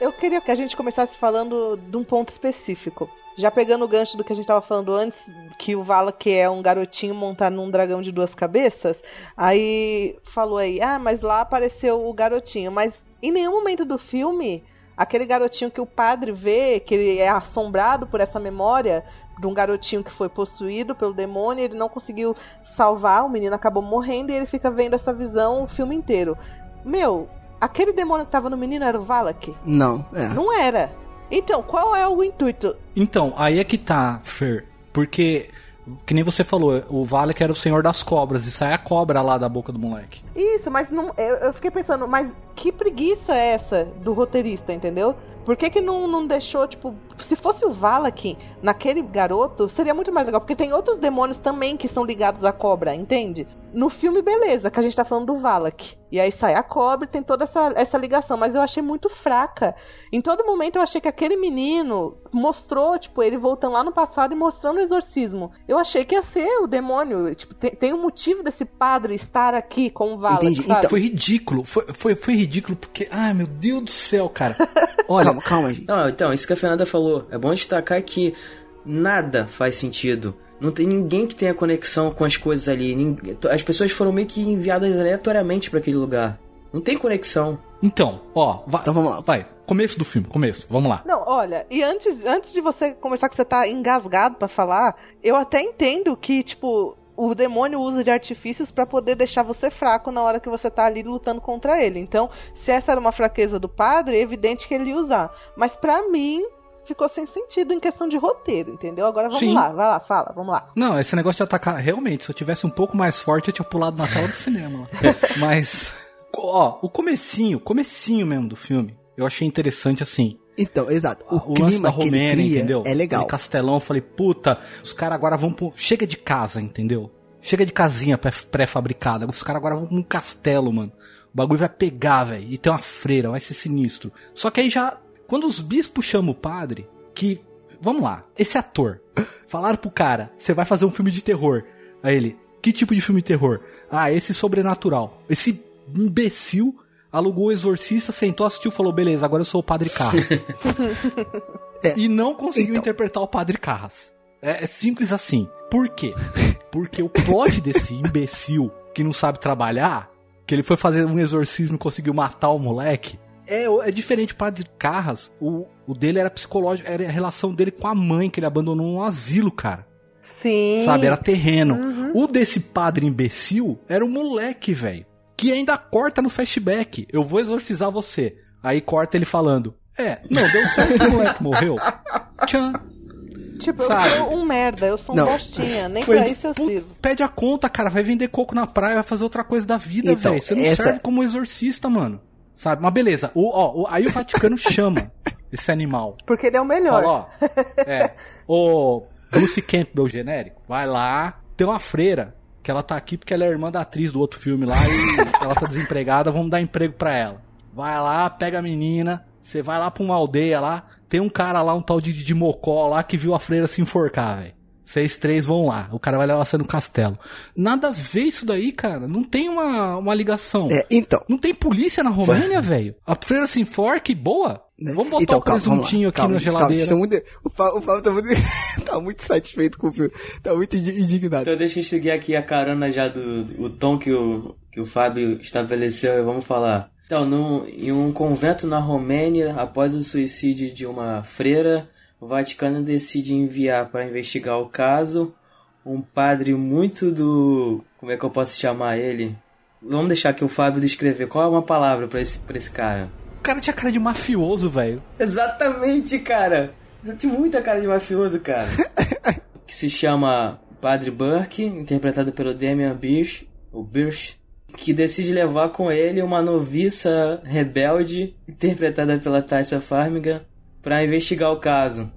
Eu queria que a gente começasse falando de um ponto específico. Já pegando o gancho do que a gente estava falando antes, que o Vala, que é um garotinho montado num dragão de duas cabeças, aí falou aí, ah, mas lá apareceu o garotinho. Mas em nenhum momento do filme, aquele garotinho que o padre vê, que ele é assombrado por essa memória de um garotinho que foi possuído pelo demônio, ele não conseguiu salvar, o menino acabou morrendo e ele fica vendo essa visão o filme inteiro. Meu, aquele demônio que tava no menino era o Valak? Não, é. Não era. Então, qual é o intuito? Então, aí é que tá, Fer. Porque Que nem você falou, o Valak era o senhor das cobras, e sai a cobra lá da boca do moleque. Isso, mas não, eu, eu fiquei pensando, mas que preguiça é essa do roteirista, entendeu? Por que, que não, não deixou, tipo, se fosse o Valak naquele garoto, seria muito mais legal, porque tem outros demônios também que são ligados à cobra, entende? No filme, beleza, que a gente tá falando do Valak. E aí sai a cobra e tem toda essa, essa ligação, mas eu achei muito fraca. Em todo momento eu achei que aquele menino mostrou, tipo, ele voltando lá no passado e mostrando o exorcismo. Eu achei que ia ser o demônio. Tipo, tem, tem um motivo desse padre estar aqui com o Valak, Entendi. sabe? Então- Foi ridículo, foi, foi, foi ridículo porque, ai meu Deus do céu, cara. Olha, Calma, calma, gente. Não, então, isso que a Fernanda falou. É bom destacar que nada faz sentido. Não tem ninguém que tenha conexão com as coisas ali. As pessoas foram meio que enviadas aleatoriamente pra aquele lugar. Não tem conexão. então, ó, vai, Então vamos lá. vai, começo do filme, começo, vamos lá. Não, olha, e antes, antes de você começar que você tá engasgado pra falar, eu até entendo que, tipo, o demônio usa de artifícios pra poder deixar você fraco na hora que você tá ali lutando contra ele. Então, se essa era uma fraqueza do padre, é evidente que ele ia usar. Mas pra mim, ficou sem sentido em questão de roteiro, entendeu? Agora vamos Sim. lá, vai lá, fala, vamos lá. Não, esse negócio de atacar, realmente, se eu tivesse um pouco mais forte, eu tinha pulado na tela do cinema. Mas, ó, o comecinho, comecinho mesmo do filme, eu achei interessante assim. Então, exato. O, o lance da clima que ele Romênia, cria entendeu? é legal. Aquele castelão, eu falei, puta, os caras agora vão pro... Chega de casa, entendeu? Chega de casinha pré- pré-fabricada. Os caras agora vão pra um castelo, mano. O bagulho vai pegar, velho. E tem uma freira, vai ser sinistro. Só que aí já. Quando os bispos chamam o padre, que. Vamos lá, esse ator. Falaram pro cara, você vai fazer um filme de terror. Aí ele, que tipo de filme de terror? Ah, esse sobrenatural. Esse imbecil alugou o exorcista, sentou, assistiu e falou: beleza, agora eu sou o padre Carras. É. E não conseguiu Então. interpretar o padre Carras. É, é simples assim. Por quê? Porque o plot desse imbecil que não sabe trabalhar, que ele foi fazer um exorcismo e conseguiu matar o moleque, é, é diferente. O padre Carras, o, o dele era psicológico, era a relação dele com a mãe, que ele abandonou num asilo, cara. Sim. Sabe? Era terreno. O desse padre imbecil era um moleque, velho. Que ainda corta no flashback. Eu vou exorcizar você. Aí corta ele falando. É, não, deu certo, o moleque morreu. Tchan. Tipo, eu sabe? sou um merda, eu sou um Não. bostinha, nem Foi pra de- isso eu sirvo. Pede a conta, cara. Vai vender coco na praia, vai fazer outra coisa da vida, Então, velho. Você não essa- serve como exorcista, mano. Sabe? Mas beleza. O, ó, o- aí o Vaticano chama esse animal. Porque ele é o melhor. Fala, ó. É. Ô, Bruce Campbell genérico, vai lá. Tem uma freira, que ela tá aqui porque ela é irmã da atriz do outro filme lá e ela tá desempregada, vamos dar emprego pra ela. Vai lá, pega a menina, você vai lá pra uma aldeia lá, tem um cara lá, um tal de, de Mocó lá, que viu a freira se enforcar, velho. Vocês três vão lá. O cara vai levar você no castelo. Nada a ver isso daí, cara. Não tem uma, uma ligação. É, então. Não tem polícia na Romênia, velho. A freira se enforca e boa. Né? Vamos botar Então, o calma, presuntinho aqui Calma, na gente, calma, geladeira. vocês são muito- o Fábio, o Fábio tá, muito, tá muito satisfeito com o filme. Tá muito indi- indignado. Então deixa eu seguir aqui a carona já do o tom que o, que o Fábio estabeleceu e vamos falar. Então, no, em um convento na Romênia, após o suicídio de uma freira, o Vaticano decide enviar para investigar o caso um padre muito do. Como é que eu posso chamar ele? Vamos deixar aqui o Fábio descrever. Qual é uma palavra pra esse, pra esse cara? O cara tinha cara de mafioso, velho. Exatamente, cara! Você tem muita cara de mafioso, cara. que se chama Padre Burke, interpretado pelo Damian Birch, o Birch, que decide levar com ele uma noviça rebelde, interpretada pela Tessa Farmiga, para investigar o caso.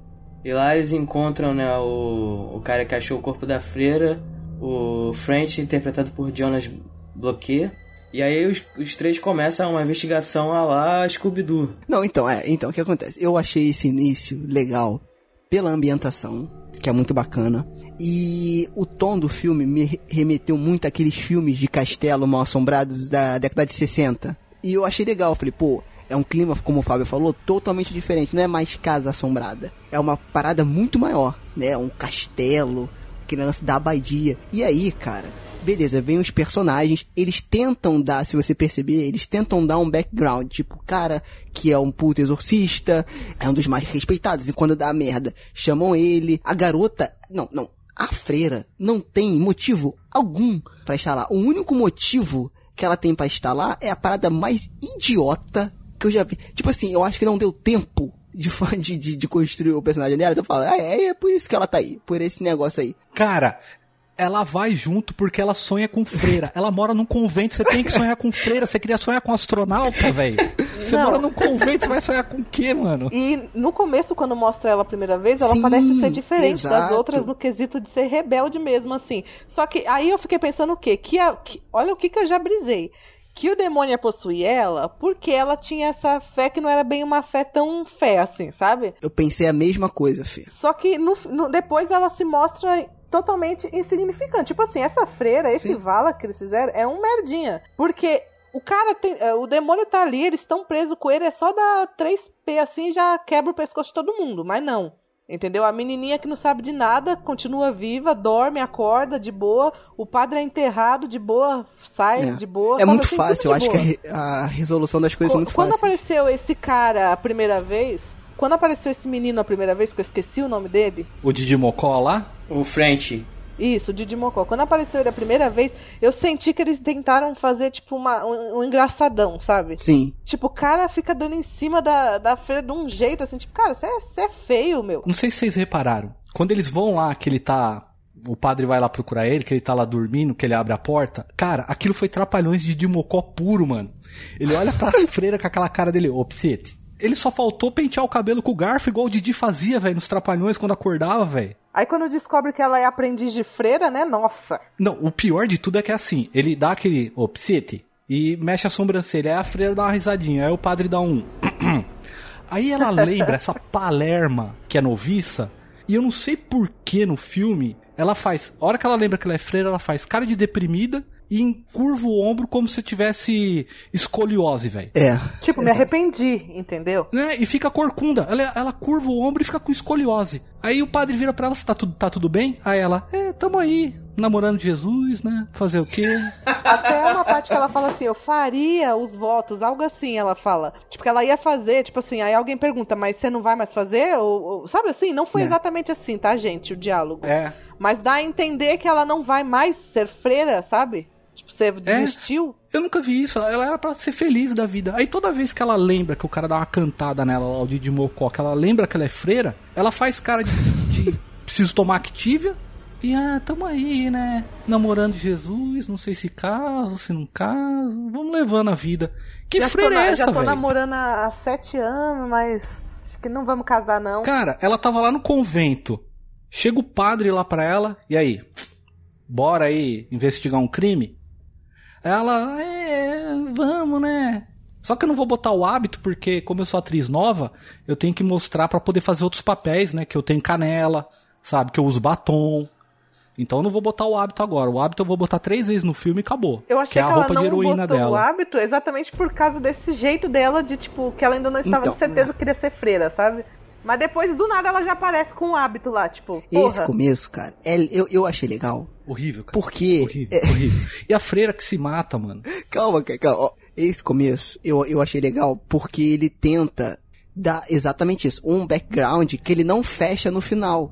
E lá eles encontram né, o, o cara que achou o corpo da freira, o French, interpretado por Jonas Bloquet. E aí os, os três começam uma investigação a lá Scooby-Doo. Não, então, é, então, o que acontece? Eu achei esse início legal pela ambientação, que é muito bacana. E o tom do filme me re- remeteu muito àqueles filmes de castelo mal assombrados da década de 60. E eu achei legal, falei, pô, é um clima, como o Fábio falou, totalmente diferente. Não é mais casa assombrada. É uma parada muito maior, né? Um castelo, aquele lance da abadia. E aí, cara, beleza, vem os personagens, eles tentam dar, se você perceber, eles tentam dar um background, tipo, o cara que é um puto exorcista, é um dos mais respeitados, e quando dá merda, chamam ele, a garota, não, não, a freira não tem motivo algum pra estar lá. O único motivo que ela tem pra estar lá é a parada mais idiota que eu já vi. Tipo assim, eu acho que não deu tempo de de, de, construir o personagem dela, então fala, ah, é, é por isso que ela tá aí, por esse negócio aí. Cara, ela vai junto porque ela sonha com freira. Ela mora num convento, você tem que sonhar com freira. Você queria sonhar com astronauta, velho? Você Não. mora num convento, você vai sonhar com o quê, mano? E no começo, quando mostra ela a primeira vez, ela Sim, parece ser diferente das exato. outras no quesito de ser rebelde mesmo, assim. Só que aí eu fiquei pensando o quê? Que, a- que- olha o que, que eu já brisei. Que o demônio ia possuir ela porque ela tinha essa fé que não era bem uma fé tão fé, assim, sabe? Eu pensei a mesma coisa, Fê. Só que no, no- depois ela se mostra totalmente insignificante. Tipo assim, essa freira, esse Sim. vala que eles fizeram, é um merdinha. Porque o cara tem. é, O demônio tá ali, eles estão presos com ele, é só dar 3P assim e já quebra o pescoço de todo mundo. Mas não. Entendeu? A menininha que não sabe de nada continua viva, dorme, acorda de boa. O padre é enterrado de boa, sai É. de boa. É muito assim, fácil, eu acho que a, boa. re- a resolução das coisas é Qu- muito Quando fácil. apareceu esse cara a primeira vez, quando apareceu esse menino a primeira vez, que eu esqueci o nome dele, O Didi Mocó lá? O French. Isso, o Didi Mocó. Quando apareceu ele a primeira vez, eu senti que eles tentaram fazer, tipo, uma, um, um engraçadão, sabe? Sim. Tipo, o cara fica dando em cima da, da feira de um jeito, assim, tipo, cara, você é, é feio, meu. Não sei se vocês repararam. Quando eles vão lá, que ele tá. O padre vai lá procurar ele, que ele tá lá dormindo, que ele abre a porta. Cara, aquilo foi trapalhões de Dimocó puro, mano. Ele olha pras freiras com aquela cara dele, ô psete. Ele só faltou pentear o cabelo com o garfo, igual o Didi fazia, velho, nos trapalhões quando acordava, velho. Aí quando descobre que ela é aprendiz de freira, né? Nossa. Não, o pior de tudo é que é assim, ele dá aquele, ô, psete, e mexe a sobrancelha, aí a freira dá uma risadinha, aí o padre dá um... aí ela lembra essa palerma, que é noviça, e eu não sei por que no filme, ela faz, a hora que ela lembra que ela é freira, ela faz cara de deprimida e encurva o ombro como se tivesse escoliose, velho. É. Tipo, me Exato. arrependi, entendeu? Né? E fica corcunda. Ela, ela curva o ombro e fica com escoliose. Aí o padre vira pra ela, se tá tudo, tá tudo bem? Aí ela, é, tamo aí, namorando Jesus, né? Fazer o quê? Até uma parte que ela fala assim, eu faria os votos, algo assim, ela fala. Tipo, que ela ia fazer, tipo assim, aí alguém pergunta, mas você não vai mais fazer? Ou, ou- sabe assim? Não foi É. exatamente assim, tá, gente, o diálogo. É. Mas dá a entender que ela não vai mais ser freira, sabe? Tipo, você desistiu. Eu nunca vi isso. Ela era pra ser feliz da vida. Aí toda vez que ela lembra que o cara dá uma cantada nela lá, o Didi Mocó, que ela lembra que ela é freira, ela faz cara de, de preciso tomar Activia. E ah, tamo aí, né? Namorando Jesus, não sei se caso, se não caso. Vamos levando a vida. Que já freira na- é essa, Já tô velho? namorando há há sete anos, mas acho que não vamos casar, não. Cara, ela tava lá no convento. Chega o padre lá pra ela, e aí? Bora aí investigar um crime? Ela, é, vamos, né? Só que eu não vou botar o hábito, porque como eu sou atriz nova, eu tenho que mostrar pra poder fazer outros papéis, né? Que eu tenho canela, sabe? Que eu uso batom. Então eu não vou botar o hábito agora. O hábito eu vou botar três vezes no filme e acabou. Eu achei que é que, a ela roupa não de heroína botou o dela. hábito exatamente por causa desse jeito dela de, tipo, que ela ainda não estava Então, de certeza é. que queria ser freira, sabe? Mas depois, do nada, ela já aparece com o hábito lá, tipo, Esse porra. começo, cara, é- eu, eu achei legal. Horrível, cara. Porque. Horrível, horrível. E a freira que se mata, mano. Calma, cara, calma. Ó, Esse começo eu, eu achei legal porque ele tenta dar exatamente isso. Um background que ele não fecha no final.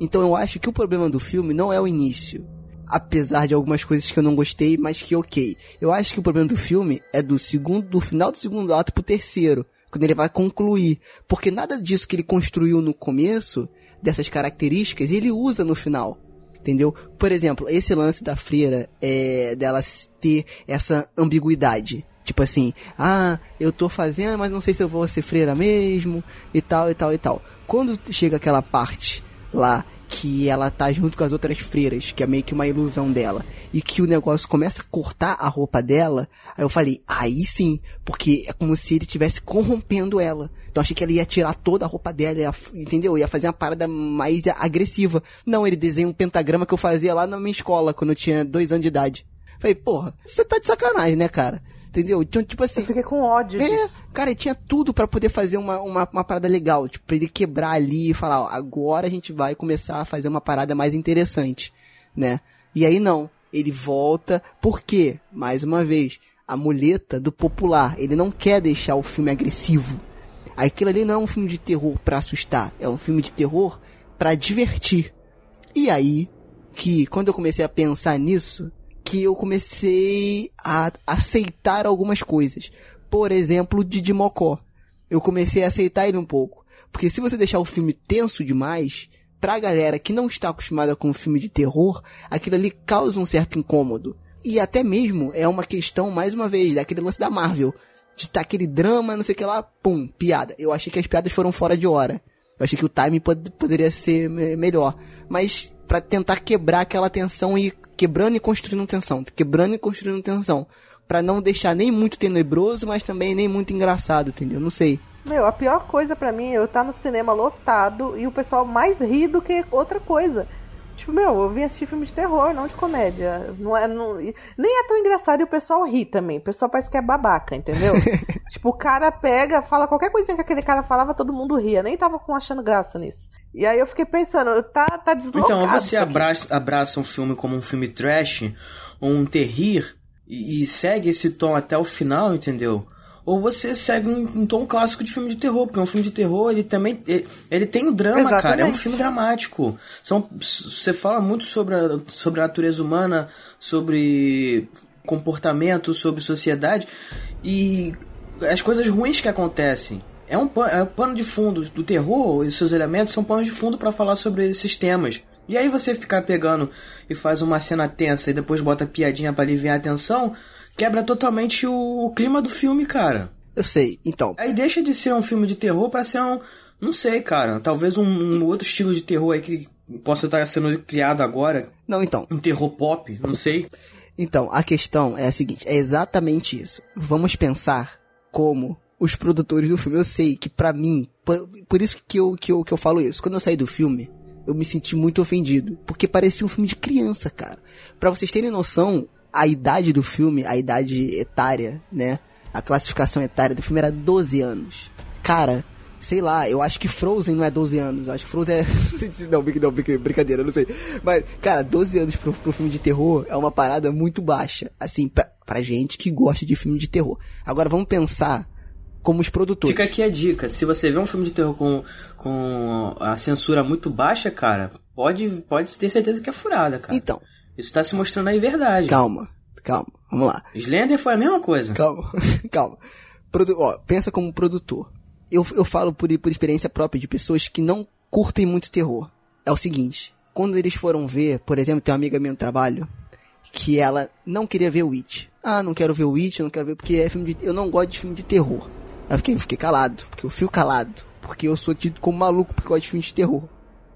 Então eu acho que o problema do filme não é o início. Apesar de algumas coisas que eu não gostei, mas que ok. Eu acho que o problema do filme é do segundo, do final do segundo ato pro terceiro. Quando ele vai concluir. Porque nada disso que ele construiu no começo, dessas características, ele usa no final. Entendeu? Por exemplo, esse lance da freira é dela ter essa ambiguidade. Tipo assim, ah, eu tô fazendo, mas não sei se eu vou ser freira mesmo, e tal, e tal, e tal. Quando chega aquela parte lá que ela tá junto com as outras freiras, que é meio que uma ilusão dela, e que o negócio começa a cortar a roupa dela, aí eu falei, aí sim, porque é como se ele estivesse corrompendo ela. Então achei que ele ia tirar toda a roupa dela, ia, entendeu? Ia fazer uma parada mais agressiva. Não, ele desenha um pentagrama que eu fazia lá na minha escola, quando eu tinha dois anos de idade. Falei, porra, você tá de sacanagem, né, cara? Entendeu? Então, tipo assim. Eu fiquei com ódio É, disso. cara, ele tinha tudo pra poder fazer uma, uma, uma parada legal. Tipo, pra ele quebrar ali e falar, ó, agora a gente vai começar a fazer uma parada mais interessante, né? E aí não. Ele volta, por quê? Mais uma vez, a muleta do popular. Ele não quer deixar o filme agressivo. Aquilo ali não é um filme de terror pra assustar, é um filme de terror pra divertir. E aí, que quando eu comecei a pensar nisso, que eu comecei a aceitar algumas coisas. Por exemplo, Didi Mocó. Eu comecei a aceitar ele um pouco. Porque se você deixar o filme tenso demais, pra galera que não está acostumada com filme de terror, aquilo ali causa um certo incômodo. E até mesmo é uma questão, mais uma vez, daquele lance da Marvel. De tá aquele drama, não sei o que lá, pum, piada. Eu achei que as piadas foram fora de hora. Eu achei que o time pod poderia ser me melhor. Mas para tentar quebrar aquela tensão e quebrando e construindo tensão, quebrando e construindo tensão, para não deixar nem muito tenebroso, mas também nem muito engraçado, entendeu? Não sei. Meu, a pior coisa para mim é eu estar no cinema lotado e o pessoal mais ri do que outra coisa. Tipo, meu, eu vim assistir filme de terror, não de comédia. Não é, não, nem é tão engraçado e o pessoal ri também. O pessoal parece que é babaca, entendeu? tipo, o cara pega, fala qualquer coisinha que aquele cara falava, todo mundo ria. Nem tava com achando graça nisso. E aí eu fiquei pensando, tá, tá deslocado. Então, você abraça, abraça um filme como um filme trash, ou um terrir, e, e segue esse tom até o final, entendeu? ou você segue um, um, tom clássico de filme de terror, porque um filme de terror ele também ele, ele tem um drama, Exatamente. cara, é um filme dramático. São, você fala muito sobre a, sobre a natureza humana, sobre comportamento, sobre sociedade e as coisas ruins que acontecem. É um, é um pano de fundo do terror e seus elementos são panos de fundo para falar sobre esses temas. E aí você ficar pegando e faz uma cena tensa e depois bota piadinha para aliviar a tensão, quebra totalmente o, o clima do filme, cara. Eu sei, então. Aí deixa de ser um filme de terror para ser um. Não sei, cara. Talvez um, um, outro estilo de terror aí que possa estar sendo criado agora. Não, então. Um terror pop, não sei. Então, a questão é a seguinte: é exatamente isso. Vamos pensar como os produtores do filme. Eu sei que para mim, por, por, isso que eu, que, eu, que eu falo isso. Quando eu saí do filme, eu me senti muito ofendido. Porque parecia um filme de criança, cara. Pra vocês terem noção, a idade do filme, a idade etária, né? A classificação etária do filme era 12 anos. Cara, sei lá, eu acho que Frozen não é 12 anos. Eu acho que Frozen é. não, não, brincadeira, não sei. Mas, cara, 12 anos pro, pro filme de terror é uma parada muito baixa. Assim, pra, pra gente que gosta de filme de terror. Agora vamos pensar como os produtores. Fica aqui a dica: se você vê um filme de terror com, com a censura muito baixa, cara, pode, pode ter certeza que é furada, cara. Então, isso está se mostrando aí verdade. Calma, calma, vamos lá. Slender foi a mesma coisa. Calma, calma. Produ ó, pensa como produtor. Eu, eu falo por, por experiência própria de pessoas que não curtem muito terror. É o seguinte, quando eles foram ver, por exemplo, tem uma amiga minha no trabalho, que ela não queria ver o Witch. Ah, não quero ver o Witch, não quero ver porque é filme de, eu não gosto de filme de terror. Aí eu fiquei, fiquei calado, porque eu fio calado, porque eu sou tido como maluco porque eu gosto de filme de terror.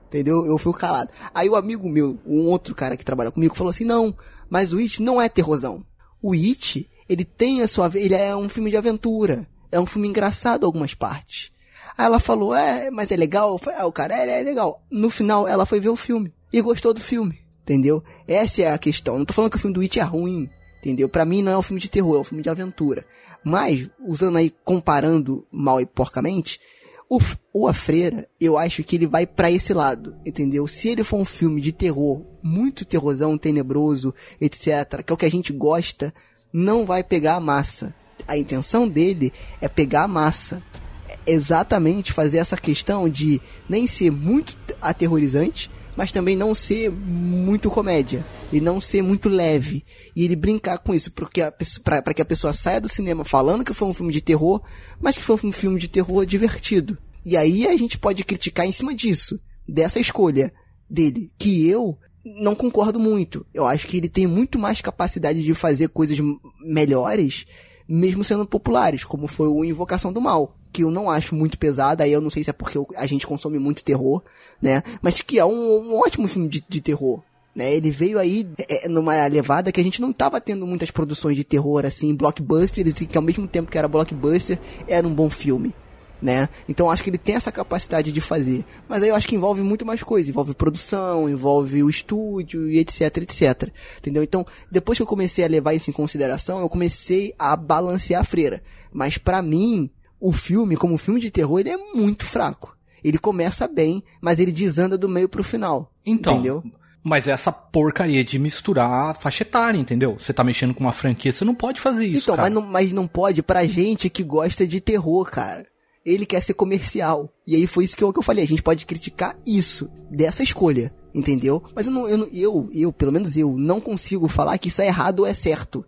Entendeu? Eu fui calado. Aí o amigo meu, um outro cara que trabalha comigo, falou assim: não, mas o It não é terrorzão. O It, ele tem a sua. Ele é um filme de aventura. É um filme engraçado algumas partes. Aí ela falou: é, mas é legal? Falei, ah, o cara é, é legal. No final, ela foi ver o filme e gostou do filme. Entendeu? Essa é a questão. Não tô falando que o filme do It é ruim. Entendeu? Para mim não é um filme de terror, é um filme de aventura. Mas, usando aí, comparando mal e porcamente, o, o A Freira, eu acho que ele vai para esse lado, entendeu? Se ele for um filme de terror, muito terrorzão, tenebroso, etc., que é o que a gente gosta, não vai pegar a massa. A intenção dele é pegar a massa. É exatamente fazer essa questão de nem ser muito aterrorizante, mas também não ser muito comédia e não ser muito leve. E ele brincar com isso porque para que a pessoa saia do cinema falando que foi um filme de terror mas que foi um filme de terror divertido. E aí a gente pode criticar em cima disso dessa escolha dele que eu não concordo muito. Eu acho que ele tem muito mais capacidade de fazer coisas melhores mesmo sendo populares como foi o Invocação do Mal que eu não acho muito pesada, aí eu não sei se é porque a gente consome muito terror, né? Mas que é um, um ótimo filme de, de terror. Né, ele veio aí é, numa levada que a gente não estava tendo muitas produções de terror assim, blockbusters, e que ao mesmo tempo que era blockbuster, era um bom filme. Né? Então acho que ele tem essa capacidade de fazer. Mas aí eu acho que envolve muito mais coisa, envolve produção, envolve o estúdio e etc, etc. Entendeu? Então, depois que eu comecei a levar isso em consideração, eu comecei a balancear a freira. Mas para mim, o filme, como filme de terror, ele é muito fraco. Ele começa bem, mas ele desanda do meio pro final. Então, entendeu? Mas essa porcaria de misturar faixa etária, entendeu? Você tá mexendo com uma franquia, você não pode fazer isso. Então, Mas, não, mas não pode pra gente que gosta de terror, cara. Ele quer ser comercial. E aí foi isso que eu, que eu falei. A gente pode criticar isso, dessa escolha, entendeu? Mas eu, não, eu, eu, eu, pelo menos eu, não consigo falar que isso é errado ou é certo.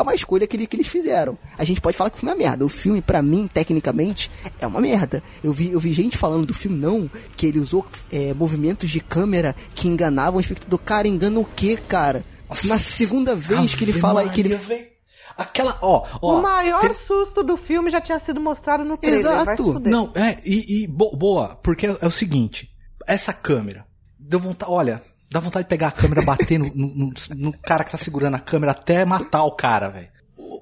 É uma escolha que, ele, que eles fizeram. A gente pode falar que o filme é merda. O filme, para mim, tecnicamente, é uma merda. Eu vi, eu vi gente falando do filme, não, que ele usou é, movimentos de câmera que enganavam o espectador. Cara, engana o quê, cara? Na segunda vez que ele fala que ele. Aquela, ó, ó. o maior tem- susto do filme já tinha sido mostrado no trailer. Exato. Não, é, e, e bo- boa, porque é, é o seguinte, essa câmera, deu vontade, olha, dá vontade de pegar a câmera, bater no, no- no- cara que tá segurando a câmera até matar o cara, velho.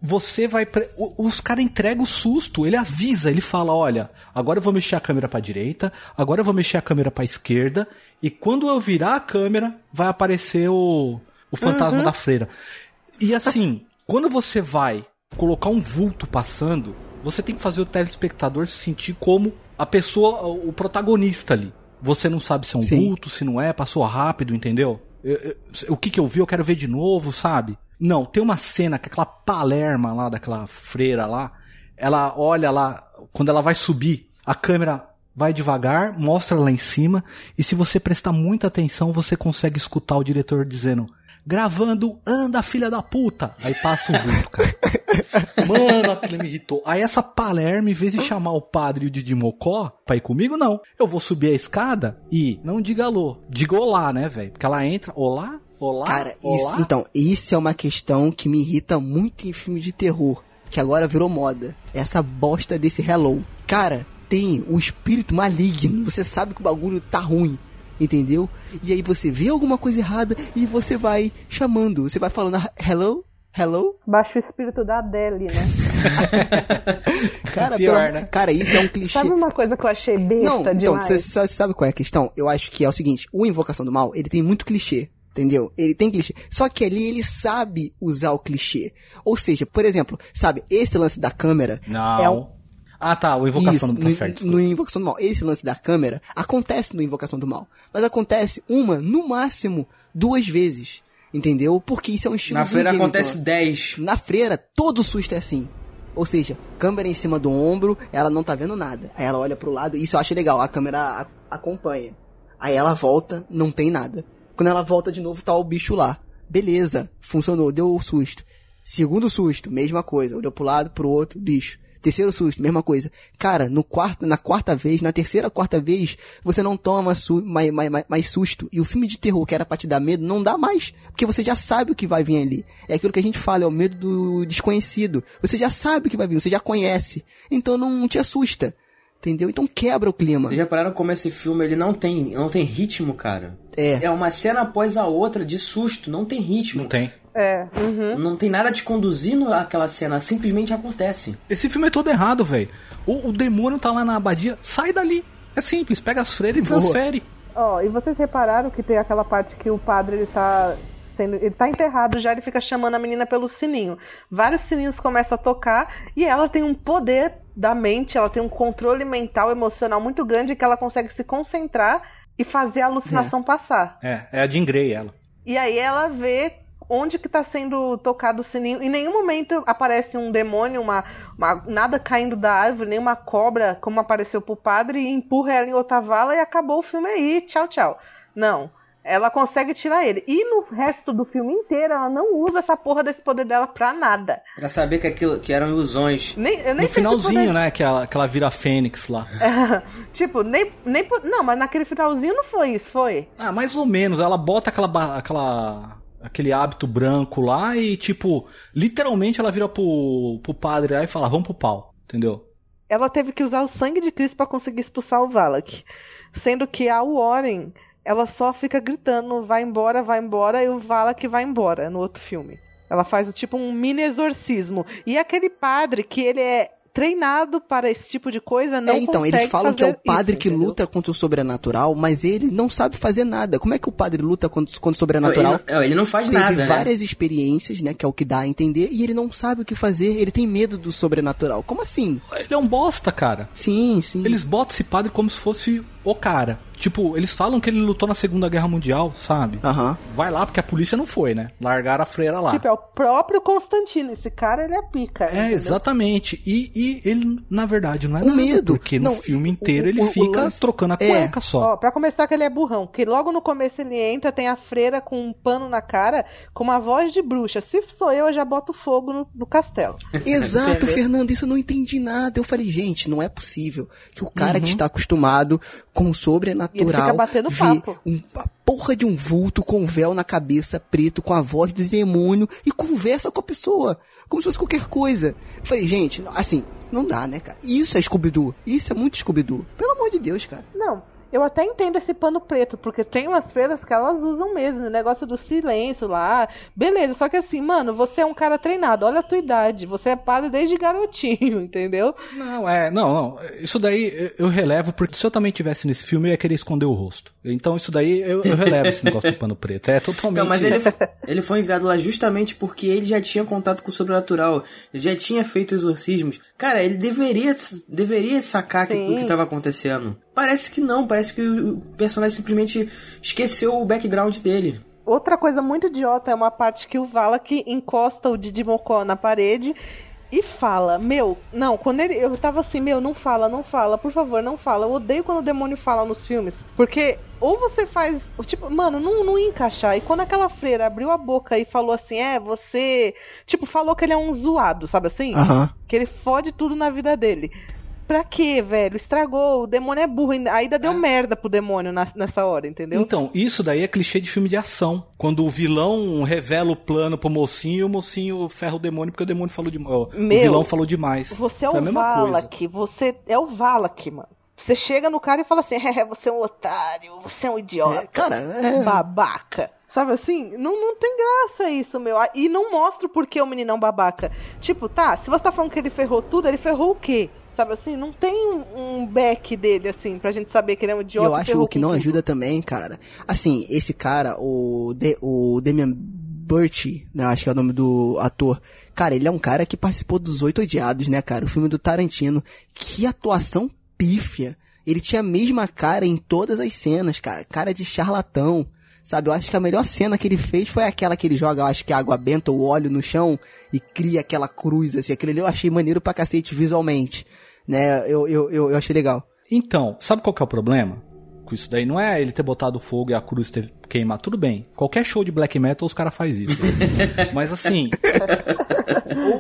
Você vai. pre- Os caras entregam o susto, ele avisa, ele fala: olha, agora eu vou mexer a câmera pra direita, agora eu vou mexer a câmera pra esquerda, e quando eu virar a câmera, vai aparecer o, o fantasma da freira. E assim, quando você vai colocar um vulto passando, você tem que fazer o telespectador se sentir como a pessoa, o protagonista ali. Você não sabe se é um Sim. vulto, se não é, passou rápido, entendeu? Eu- eu- o que que eu vi, eu quero ver de novo, sabe? Não, tem uma cena que aquela palerma lá, daquela freira lá, ela olha lá, quando ela vai subir, a câmera vai devagar, mostra lá em cima, e se você prestar muita atenção, você consegue escutar o diretor dizendo: gravando, anda filha da puta. Aí passa um vulto, cara. Mano, aquilo me irritou. Aí essa Palermo, em vez de chamar o padre e o Didi Mocó pra ir comigo, não. Eu vou subir a escada e não diga alô, diga olá, né, velho? Porque ela entra, olá, olá, Cara, olá. isso, então, isso é uma questão que me irrita muito em filme de terror, que agora virou moda. Essa bosta desse hello. Cara, tem o espírito maligno, você sabe que o bagulho tá ruim, entendeu? E aí você vê alguma coisa errada e você vai chamando, você vai falando "Ah, hello, hello. Baixa o espírito da Adele, né? Cara, Pior, pelo- né? cara, isso é um clichê. Sabe uma coisa que eu achei besta Não, então, demais? você sabe, sabe qual é a questão? Eu acho que é o seguinte, o Invocação do Mal, ele tem muito clichê, entendeu? Ele tem clichê. Só que ali ele sabe usar o clichê. Ou seja, por exemplo, sabe, esse lance da câmera Não. é um... Ah, tá, o Invocação Isso, não tá no, certo. no Invocação do Mal. Esse lance da câmera acontece no Invocação do Mal. Mas acontece uma, no máximo, duas vezes. Entendeu? Porque isso é um estilo Na do feira James acontece. 10. Na freira, todo susto é assim. Ou seja, câmera em cima do ombro, ela não tá vendo nada. Aí ela olha pro lado, isso eu acho legal, a câmera a- acompanha. Aí ela volta, não tem nada. Quando ela volta de novo, tá o bicho lá. Beleza, funcionou, deu o susto. Segundo susto, mesma coisa. Olhou pro lado, pro outro, bicho. Terceiro susto, mesma coisa. Cara, no quarto, na quarta vez, na terceira, quarta vez, você não toma mais, mais, mais- mais susto. E o filme de terror que era pra te dar medo, não dá mais. Porque você já sabe o que vai vir ali. É aquilo que a gente fala, é o medo do desconhecido. Você já sabe o que vai vir, você já conhece. Então não te assusta. Entendeu? Então quebra o clima. Vocês já pararam como esse filme ele não tem, não tem ritmo, cara? É. É uma cena após a outra de susto, não tem ritmo. Não tem. É, uhum. Não tem nada te conduzindo àquela cena, simplesmente acontece. Esse filme é todo errado, velho. O, o demônio tá lá na abadia, sai dali. É simples, pega as freiras e transfere. Ó, e vocês repararam que tem aquela parte que o padre ele tá sendo, ele tá enterrado já, ele fica chamando a menina pelo sininho. Vários sininhos começam a tocar e ela tem um poder da mente, ela tem um controle mental, emocional muito grande que ela consegue se concentrar e fazer a alucinação passar. É, é a Jean Grey, ela. E aí ela vê onde que tá sendo tocado o sininho. Em nenhum momento aparece um demônio, uma, uma- nada caindo da árvore, nem uma cobra, como apareceu pro padre, e empurra ela em outra vala e acabou o filme aí. Tchau, tchau. Não. Ela consegue tirar ele. E no resto do filme inteiro, ela não usa essa porra desse poder dela pra nada. Pra saber que aquilo que eram ilusões. Nem, eu nem No finalzinho, poder- né? Que ela, que ela vira a Fênix lá. tipo, nem, nem. Não, mas naquele finalzinho não foi isso, foi? Ah, mais ou menos. Ela bota aquela, aquela aquele hábito branco lá e, tipo, literalmente ela vira pro, pro padre lá e fala, vamos pro pau. Entendeu? ela teve que usar o sangue de Cristo pra conseguir expulsar o Valak. Sendo que a Warren, ela só fica gritando, vai embora, vai embora, e o Valak vai embora no outro filme. Ela faz tipo um mini exorcismo. E aquele padre que ele é treinado para esse tipo de coisa não é, então, consegue eles falam que é o padre isso, que entendeu? luta contra o sobrenatural, mas ele não sabe fazer nada. Como é que o padre luta contra, contra o Ele sobrenatural? não, ele não faz Teve nada, né? várias experiências, né, que é o que dá a entender, e ele não sabe o que fazer, ele tem medo do sobrenatural. Como assim? Ele é um bosta, cara. Sim, sim. Eles botam esse padre como se fosse o cara. Tipo, eles falam que ele lutou na Segunda Guerra Mundial, sabe? Aham. Vai lá, porque a polícia não foi, né? Largaram a freira lá. Tipo, é o próprio Constantino. Esse cara, ele é pica. É, entendeu? exatamente. E, e ele, na verdade, não é Com nada, medo. Porque Não, no filme o- inteiro o- ele o- o fica lance- trocando a É. cueca só. Ó, pra começar que ele é burrão, que logo no começo ele entra, tem a freira com um pano na cara, com uma voz de bruxa. Se sou eu, eu já boto fogo no, no castelo. Exato? Fernando, isso eu não entendi nada. Eu falei, gente, não é possível que o cara Uhum. que está acostumado com o E ele sobrenatural fica batendo papo. um, a porra de um vulto com um véu na cabeça, preto, com a voz do demônio e conversa com a pessoa, como se fosse qualquer coisa. Eu falei, gente, assim, não dá, né, cara? Isso é Scooby-Doo. Isso é muito Scooby-Doo. Pelo amor de Deus, cara. Não, eu até entendo esse pano preto, porque tem umas freiras que elas usam mesmo, o negócio do silêncio lá. Beleza, só que assim, mano, você é um cara treinado, olha a tua idade, você é padre desde garotinho, entendeu? Não, é, não, não. Isso daí eu relevo, porque se eu também tivesse nesse filme, eu ia querer esconder o rosto. Então isso daí eu, eu relevo esse negócio do pano preto. É totalmente. Então, mas ele, ele foi enviado lá justamente porque ele já tinha contato com o sobrenatural, ele já tinha feito exorcismos. Cara, ele deveria, deveria sacar Sim. o que estava acontecendo. Parece que não, parece que o personagem simplesmente esqueceu o background dele. Outra coisa muito idiota é uma parte que o Valak encosta o Didi Mocó na parede e fala, meu, não, quando ele. Eu tava assim, meu, não fala, não fala, por favor, não fala. Eu odeio quando o demônio fala nos filmes. Porque ou você faz. Tipo, mano, não, não ia encaixar. E quando aquela freira abriu a boca e falou assim, é, você. Tipo, falou que ele é um zoado, sabe assim? Aham. Que ele fode tudo na vida dele. Pra quê, velho? Estragou, o demônio é burro. ainda- deu merda pro demônio na- nessa hora, entendeu? Então, isso daí é clichê de filme de ação. Quando o vilão revela o plano pro mocinho e o mocinho ferra o demônio porque o demônio falou demais. O vilão falou demais. Você é Foi o. Valak, você é o Valak, mano. Você chega no cara e fala assim, é, você é um otário, você é um idiota, É, cara, é. babaca. Sabe assim? Não, não tem graça isso, meu. Ah, E não mostra o porquê o meninão babaca. Tipo, tá, se você tá falando que ele ferrou tudo, ele ferrou o quê? Sabe assim? Não tem um, um back dele, assim, pra gente saber que ele é um idiota. eu acho o que não ajuda também, cara. Assim, esse cara, o, De, o Damian Burt, né, acho que é o nome do ator. Cara, ele é um cara que participou dos Oito Odiados, né, cara? O filme do Tarantino. Que atuação pífia. Ele tinha a mesma cara em todas as cenas, cara. Cara de charlatão. Sabe, eu acho que a melhor cena que ele fez foi aquela que ele joga, eu acho que água benta ou óleo no chão e cria aquela cruz, assim. Aquilo ali eu achei maneiro pra cacete visualmente. Né, eu, eu, eu, eu achei legal. Então, sabe qual que é o problema? Com isso daí não é ele ter botado fogo e a cruz ter queimado. Tudo bem. Qualquer show de black metal os caras faz isso. Mas assim,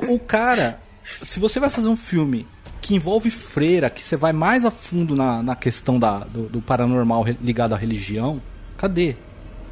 o, o cara, se você vai fazer um filme que envolve freira, que você vai mais a fundo na, na questão da, do, do paranormal ligado à religião, cadê?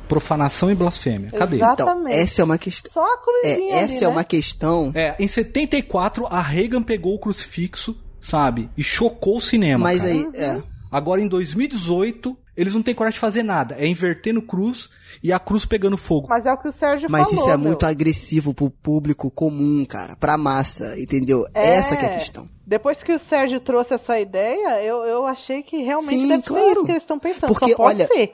Profanação e blasfêmia. Cadê? Então, Exatamente. essa é uma questão. Só a cruzinha É, ali, essa é né? uma questão. É, em 74, a Reagan pegou o crucifixo, sabe? E chocou o cinema. Mas cara. aí, é. Agora em 2018, eles não têm coragem de fazer nada. É invertendo cruz e a cruz pegando fogo. Mas é o que o Sérgio Mas falou, isso é meu. muito agressivo pro público comum, cara. Pra massa, entendeu? É. Essa que é a questão. Depois que o Sérgio trouxe essa ideia, eu, eu achei que realmente Sim, deve ser claro. isso que eles estão pensando. Porque, Só pode olha- ser.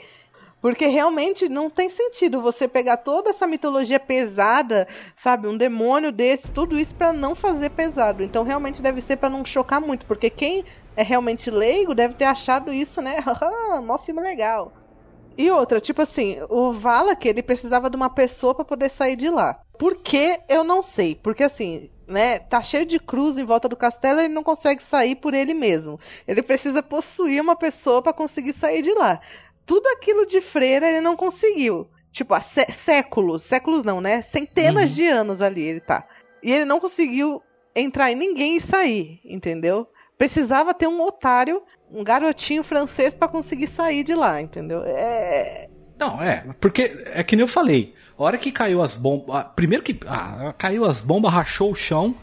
Porque realmente não tem sentido você pegar toda essa mitologia pesada, sabe? Um demônio desse, tudo isso pra não fazer pesado. Então realmente deve ser pra não chocar muito. Porque quem é realmente leigo deve ter achado isso, né? Mó filme legal. E outra, tipo assim, o Valak, ele precisava de uma pessoa pra poder sair de lá. Por que? Eu não sei. Porque assim, né, tá cheio de cruz em volta do castelo, ele não consegue sair por ele mesmo. Ele precisa possuir uma pessoa pra conseguir sair de lá. Tudo aquilo de freira ele não conseguiu. Tipo, há sé- séculos, séculos não, né? Centenas de anos ali ele tá. E ele não conseguiu entrar em ninguém e sair, entendeu? Precisava ter um otário, um garotinho francês pra conseguir sair de lá, entendeu? É. Não, é, porque é que nem eu falei. A hora que caiu as bombas. Primeiro que. Ah, caiu as bombas, rachou o chão.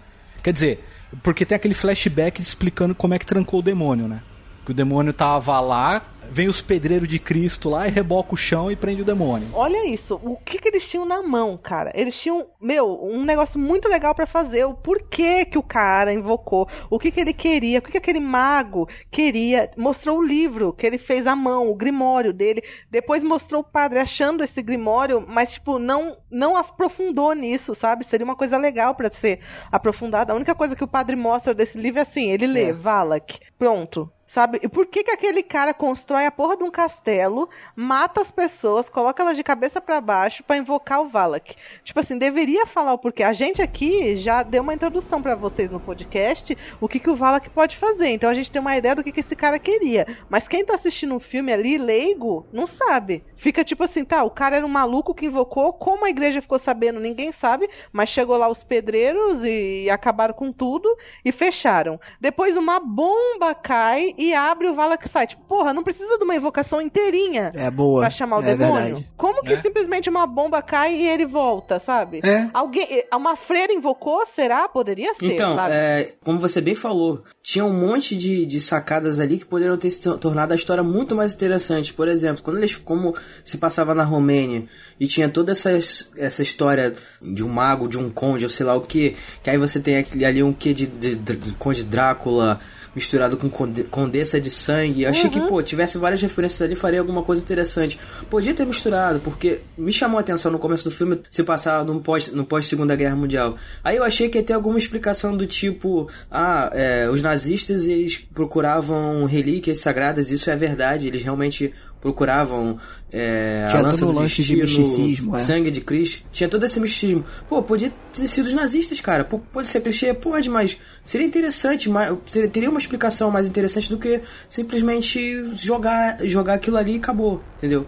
Quer dizer, porque tem aquele flashback explicando como é que trancou o demônio, né? Que o demônio tava lá, vem os pedreiros de Cristo lá e reboca o chão e prende o demônio. Olha isso, o que que eles tinham na mão, cara? Eles tinham, meu, um negócio muito legal pra fazer. O porquê que o cara invocou, o que que ele queria, o que que aquele mago queria. Mostrou o livro que ele fez à mão, o grimório dele. Depois mostrou o padre achando esse grimório, mas tipo não não aprofundou nisso, sabe? Seria uma coisa legal pra ser aprofundada. A única coisa que o padre mostra desse livro é assim, ele lê É. Valak, pronto. Sabe? E por que que aquele cara constrói a porra de um castelo, mata as pessoas, coloca elas de cabeça para baixo para invocar o Valak. Tipo assim, deveria falar o porquê. A gente aqui já deu uma introdução para vocês no podcast o que, que o Valak pode fazer. Então a gente tem uma ideia do que, que esse cara queria. Mas quem tá assistindo um filme ali, leigo, não sabe. Fica tipo assim, tá, o cara era um maluco que invocou, como a igreja ficou sabendo, ninguém sabe, mas chegou lá os pedreiros e acabaram com tudo e fecharam. Depois uma bomba cai e abre o Valak Site. Porra, não precisa de uma invocação inteirinha É boa. pra chamar o é demônio. verdade. Como que É. simplesmente uma bomba cai e ele volta, sabe? É. Alguém, uma freira invocou, será? Poderia ser, Então, sabe? é, como você bem falou, tinha um monte de, de sacadas ali que poderiam ter se tor- tornado a história muito mais interessante. Por exemplo, quando eles, como se passava na Romênia e tinha toda essa, essa história de um mago, de um conde, ou sei lá o que, que aí você tem ali um que de, de, de- de conde Drácula misturado com conde- condessa de sangue. Eu achei que, pô, tivesse várias referências ali, faria alguma coisa interessante. Podia ter misturado, porque me chamou a atenção no começo do filme se passar no pós, no pós Segunda Guerra Mundial. Aí eu achei que ia ter alguma explicação do tipo, ah, é, os nazistas eles procuravam relíquias sagradas, isso é verdade, eles realmente procuravam é, a lança do o lance de destino, misticismo, é. sangue de Cristo. Tinha todo esse misticismo. Pô, podia ter sido os nazistas, cara. Pô, pode ser clichê? Pode, mas seria interessante, mas seria, teria uma explicação mais interessante do que simplesmente jogar, jogar aquilo ali e acabou, entendeu?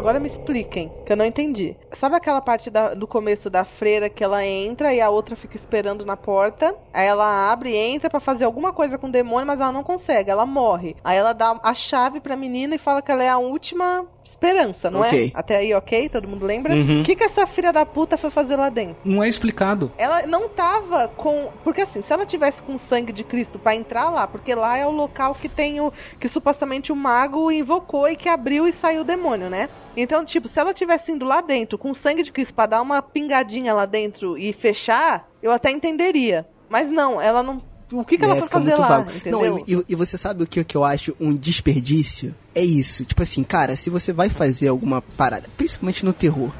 Agora me expliquem, que eu não entendi. Sabe aquela parte da- do começo da freira que ela entra e a outra fica esperando na porta? Aí ela abre e entra pra fazer alguma coisa com o demônio, mas ela não consegue, ela morre. Aí ela dá a chave pra menina e fala que ela é a última esperança, não Ok. é? Até aí, ok? Todo mundo lembra? O Uhum. que, que essa filha da puta foi fazer lá dentro? Não é explicado. Ela não tava com. Porque assim, se ela tivesse com o sangue de Cristo pra entrar lá, porque lá é o local que tem o. que supostamente o mago invocou e que abriu e saiu o demônio, né? Então, tipo, se ela tivesse indo lá dentro com o sangue de Cristo pra dar uma pingadinha lá dentro e fechar, eu até entenderia. Mas não, ela não. O que, que ela É, foi fazer lá? Não, e, e- e você sabe o que, que eu acho um desperdício? É isso. Tipo assim, cara, se você vai fazer alguma parada, principalmente no terror,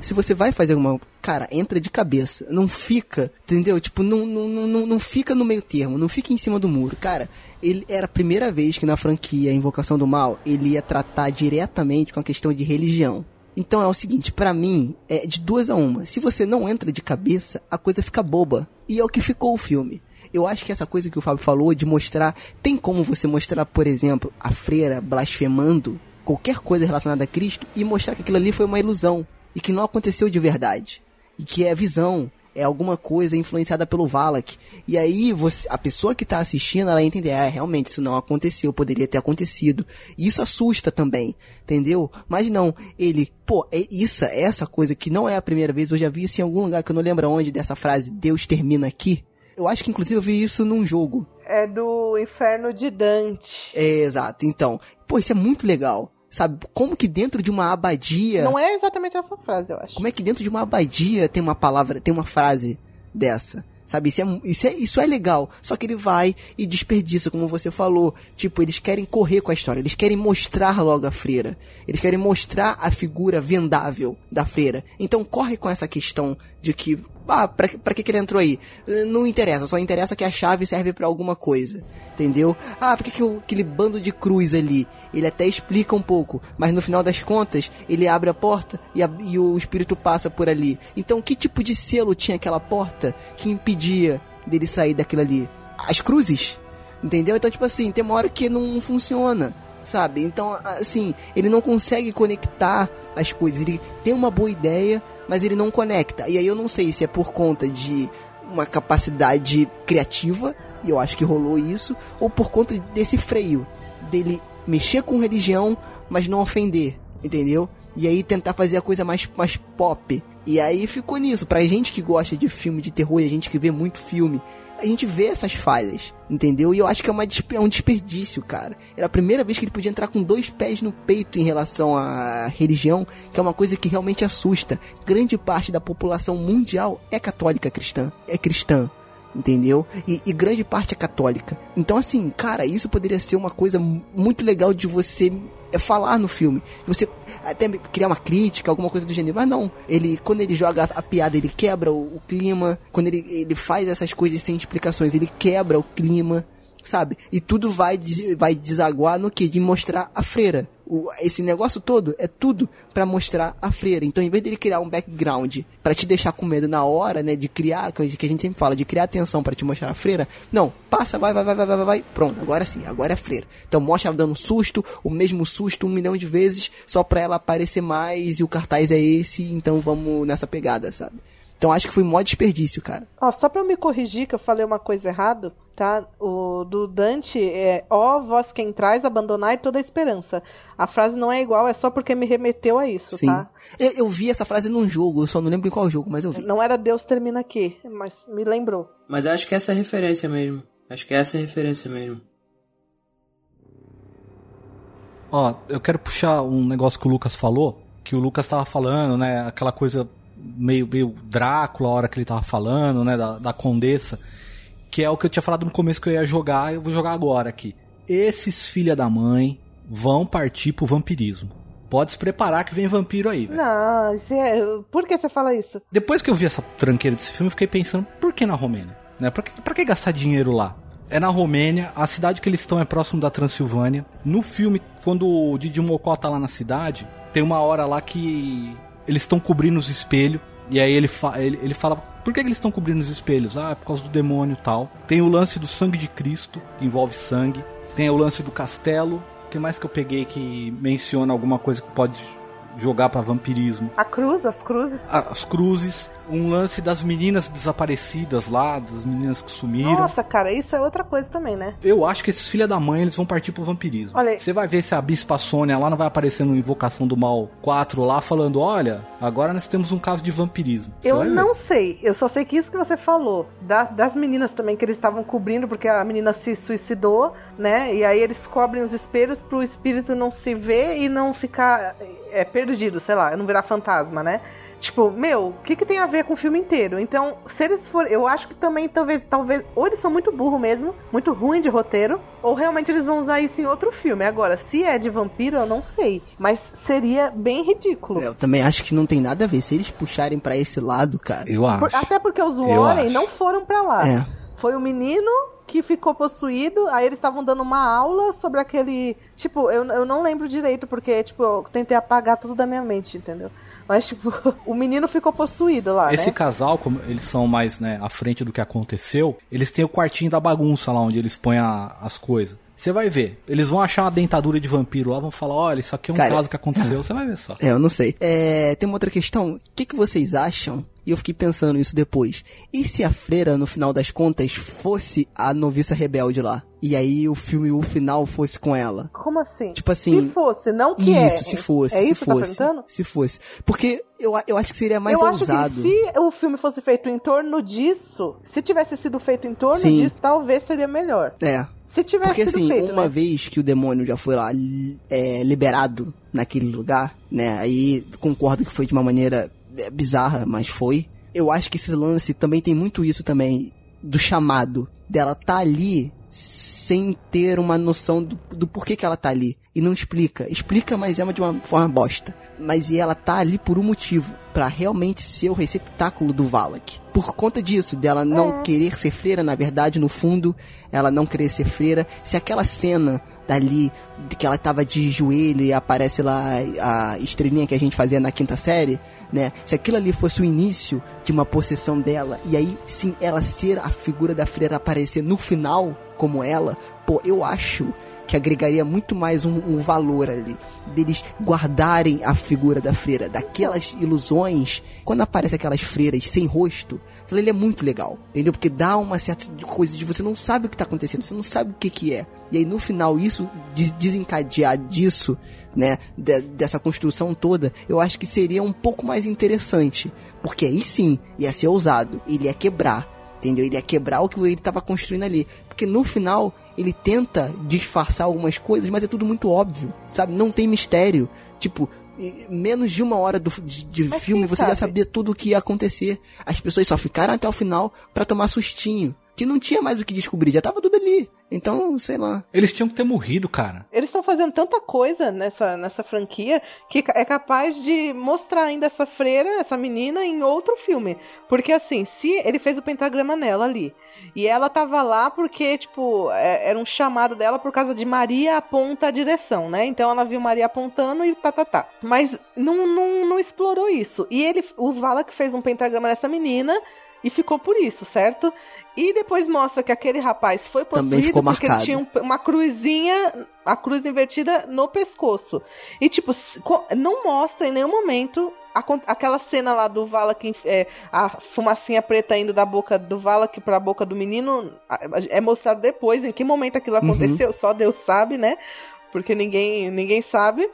se você vai fazer alguma. Cara, entra de cabeça. Não fica, entendeu? Tipo, não, não, não, não- fica no meio termo, não fica em cima do muro. Cara, ele era a primeira vez que na franquia Invocação do Mal ele ia tratar diretamente com a questão de religião. Então é o seguinte, pra mim, é de duas a uma. Se você não entra de cabeça, a coisa fica boba. E é o que ficou o filme. Eu acho que essa coisa que o Fábio falou de mostrar. Tem como você mostrar, por exemplo, a freira blasfemando qualquer coisa relacionada a Cristo e mostrar que aquilo ali foi uma ilusão e que não aconteceu de verdade. E que é visão, é alguma coisa influenciada pelo Valak. E aí você, a pessoa que tá assistindo, ela entende, ah, realmente isso não aconteceu, poderia ter acontecido. E isso assusta também, entendeu? Mas não, ele, pô, é isso, é essa coisa que não é a primeira vez, eu já vi isso em algum lugar que eu não lembro onde dessa frase, Deus termina aqui. Eu acho que inclusive eu vi isso num jogo. É do Inferno de Dante. É, exato. Então, pô, isso é muito legal. Sabe, como que dentro de uma abadia. Não é exatamente essa frase, eu acho. Como é que dentro de uma abadia tem uma palavra, tem uma frase dessa? Sabe, isso é, isso, é, isso é legal. Só que ele vai e desperdiça, como você falou. Tipo, eles querem correr com a história. Eles querem mostrar logo a freira. Eles querem mostrar a figura vendável da freira. Então corre com essa questão de que. Ah, pra, pra que, que ele entrou aí? Eh, Não interessa, só interessa que a chave serve pra alguma coisa. Entendeu? Ah, por que, que aquele bando de cruz ali? Ele até explica um pouco, mas no final das contas, ele abre a porta e, a- e o espírito passa por ali. Então, que tipo de selo tinha aquela porta que impedia dele sair daquilo ali? As cruzes? Entendeu? Então, tipo assim, tem uma hora que não funciona. Sabe? Então, assim, ele não consegue conectar as coisas. Ele tem uma boa ideia, mas ele não conecta. E aí eu não sei se é por conta de uma capacidade criativa, e eu acho que rolou isso, ou por conta desse freio dele mexer com religião, mas não ofender, entendeu? E aí tentar fazer a coisa mais, mais pop. E aí ficou nisso. Pra gente que gosta de filme de terror e a gente que vê muito filme, a gente vê essas falhas, entendeu? E eu acho que é, uma, é um desperdício, cara. Era a primeira vez que ele podia entrar com dois pés no peito em relação à religião, que é uma coisa que realmente assusta. Grande parte da população mundial é católica cristã, é cristã. Entendeu? E, e grande parte é católica. Então, assim, cara, isso poderia ser uma coisa mu- muito legal de você é falar no filme. Você até criar uma crítica, alguma coisa do gênero. Mas não. Ele, quando ele joga a, piada, ele quebra o, o, clima. Quando ele, ele faz essas coisas sem explicações, ele quebra o clima sabe? E tudo vai, vai desaguar no que? De mostrar a freira. O, esse negócio todo é tudo para mostrar a freira. Então, em vez dele criar um background para te deixar com medo na hora, né, de criar, que a gente sempre fala, de criar atenção para te mostrar a freira, não, passa, vai, vai, vai, vai, vai, vai, pronto, agora sim, agora é a freira. Então, mostra ela dando susto, o mesmo susto um milhão de vezes, só pra ela aparecer mais e o cartaz é esse, então vamos nessa pegada, sabe? Então acho que foi mó desperdício, cara. Ó, só pra eu me corrigir que eu falei uma coisa errada, tá? O do Dante é ó vós quem traz, abandonai toda a esperança. A frase não é igual, é só porque me remeteu a isso, Sim. tá? Eu, eu vi essa frase num jogo, eu só não lembro em qual jogo, mas eu vi. Não era Deus termina aqui, mas me lembrou. Mas acho que essa é a referência mesmo. Acho que essa é a referência mesmo. Ó, eu quero puxar um negócio que o Lucas falou, que o Lucas tava falando, né, aquela coisa meio, meio Drácula a hora que ele tava falando, né? Da, da Condessa. Que é o que eu tinha falado no começo que eu ia jogar, eu vou jogar agora aqui. Esses filha da mãe vão partir pro vampirismo. Pode se preparar que vem vampiro aí, velho. Não, é... por que você fala isso? Depois que eu vi essa tranqueira desse filme, eu fiquei pensando, por que na Romênia? Né? Pra, que, pra que gastar dinheiro lá? É na Romênia, a cidade que eles estão é próximo da Transilvânia. No filme, quando o Didi Mocó tá lá na cidade, tem uma hora lá que eles estão cobrindo os espelhos. E aí ele, fa ele, ele fala, por que, que eles estão cobrindo os espelhos? Ah, é por causa do demônio e tal. Tem o lance do sangue de Cristo, envolve sangue. Tem o lance do castelo. O que mais que eu peguei que menciona alguma coisa que pode jogar para vampirismo? A cruz, as cruzes. As cruzes um lance das meninas desaparecidas lá, das meninas que sumiram. Nossa, cara, isso é outra coisa também, né? Eu acho que esses filha da mãe, eles vão partir pro vampirismo. Olha Você vai ver se a Bispa Sônia lá não vai aparecer no Invocação do Mal 4 lá, falando, olha, agora nós temos um caso de vampirismo. Você eu não sei, eu só sei que isso que você falou, da, das meninas também, que eles estavam cobrindo, porque a menina se suicidou, né? E aí eles cobrem os espelhos pro espírito não se ver e não ficar é, perdido, sei lá, não virar fantasma, né? Tipo, meu, o que, que tem a ver com o filme inteiro? Então, se eles forem. Eu acho que também, talvez, talvez. Ou eles são muito burro mesmo, muito ruim de roteiro, ou realmente eles vão usar isso em outro filme. Agora, se é de vampiro, eu não sei. Mas seria bem ridículo. Eu também acho que não tem nada a ver. Se eles puxarem para esse lado, cara. Eu acho. Por, até porque os Warren não foram para lá. É. Foi o menino que ficou possuído, aí eles estavam dando uma aula sobre aquele. Tipo, eu, eu não lembro direito, porque, tipo, eu tentei apagar tudo da minha mente, entendeu? Mas, tipo, o menino ficou possuído lá. Esse né? casal, como eles são mais, né, à frente do que aconteceu, eles têm o quartinho da bagunça lá onde eles põem a, as coisas. Você vai ver. Eles vão achar uma dentadura de vampiro lá, vão falar, olha, isso aqui é um Cara, caso que aconteceu, você vai ver só. É, eu não sei. É, tem uma outra questão. O que, que vocês acham? E eu fiquei pensando isso depois. E se a freira, no final das contas, fosse a noviça rebelde lá? E aí o filme, o final, fosse com ela? Como assim? Tipo assim. Se fosse, não que isso, é. se fosse. É se isso que tá fosse, perguntando? Se fosse. Porque eu, eu acho que seria mais eu ousado. acho que se o filme fosse feito em torno disso, se tivesse sido feito em torno Sim. disso, talvez seria melhor. É. Se tivesse Porque sido assim, feito, uma né? vez que o demônio já foi lá é, liberado naquele lugar, né? Aí concordo que foi de uma maneira bizarra, mas foi. Eu acho que esse lance também tem muito isso também do chamado dela tá ali sem ter uma noção do, do porquê que ela tá ali. E não explica. Explica, mas é de uma forma bosta. Mas e ela tá ali por um motivo. pra realmente ser o receptáculo do Valak. Por conta disso, dela não querer ser freira, na verdade, no fundo, ela não querer ser freira. Se aquela cena dali, de que ela tava de joelho e aparece lá a estrelinha que a gente fazia na quinta série, né? Se aquilo ali fosse o início de uma possessão dela, e aí sim ela ser a figura da freira aparecer no final como ela, pô, eu acho que agregaria muito mais um, um valor ali. Deles guardarem a figura da freira, daquelas ilusões. Quando aparece aquelas freiras sem rosto, ali é muito legal, entendeu? Porque dá uma certa coisa de você não sabe o que tá acontecendo, você não sabe o que que é. E aí no final isso des- desencadear disso, né, de- dessa construção toda, eu acho que seria um pouco mais interessante, porque aí sim ia ser ousado, ele ia quebrar Entendeu? Ele ia quebrar o que ele estava construindo ali. Porque no final, ele tenta disfarçar algumas coisas, mas é tudo muito óbvio, sabe? Não tem mistério. Tipo, menos de uma hora do, de, de filme, você já sabe? sabia tudo o que ia acontecer. As pessoas só ficaram até o final pra tomar sustinho. Que não tinha mais o que descobrir, já tava tudo ali. Então, sei lá. Eles tinham que ter morrido, cara. Eles estão fazendo tanta coisa nessa, nessa franquia que é capaz de mostrar ainda essa freira, essa menina, em outro filme. Porque assim, se ele fez o pentagrama nela ali. E ela tava lá porque, tipo, é, era um chamado dela por causa de Maria aponta a direção, né? Então ela viu Maria apontando e tá, tá, tá. Mas não, não, não explorou isso. E ele, o Valak fez um pentagrama nessa menina e ficou por isso, certo? E depois mostra que aquele rapaz foi possuído porque ele tinha um- uma cruzinha, a cruz invertida no pescoço. E tipo, não mostra em nenhum momento acon- aquela cena lá do Valak, é, a fumacinha preta indo da boca do Valak pra boca do menino, a- é mostrado depois, em que momento aquilo Uhum. aconteceu, só Deus sabe, né? Porque ninguém, ninguém sabe.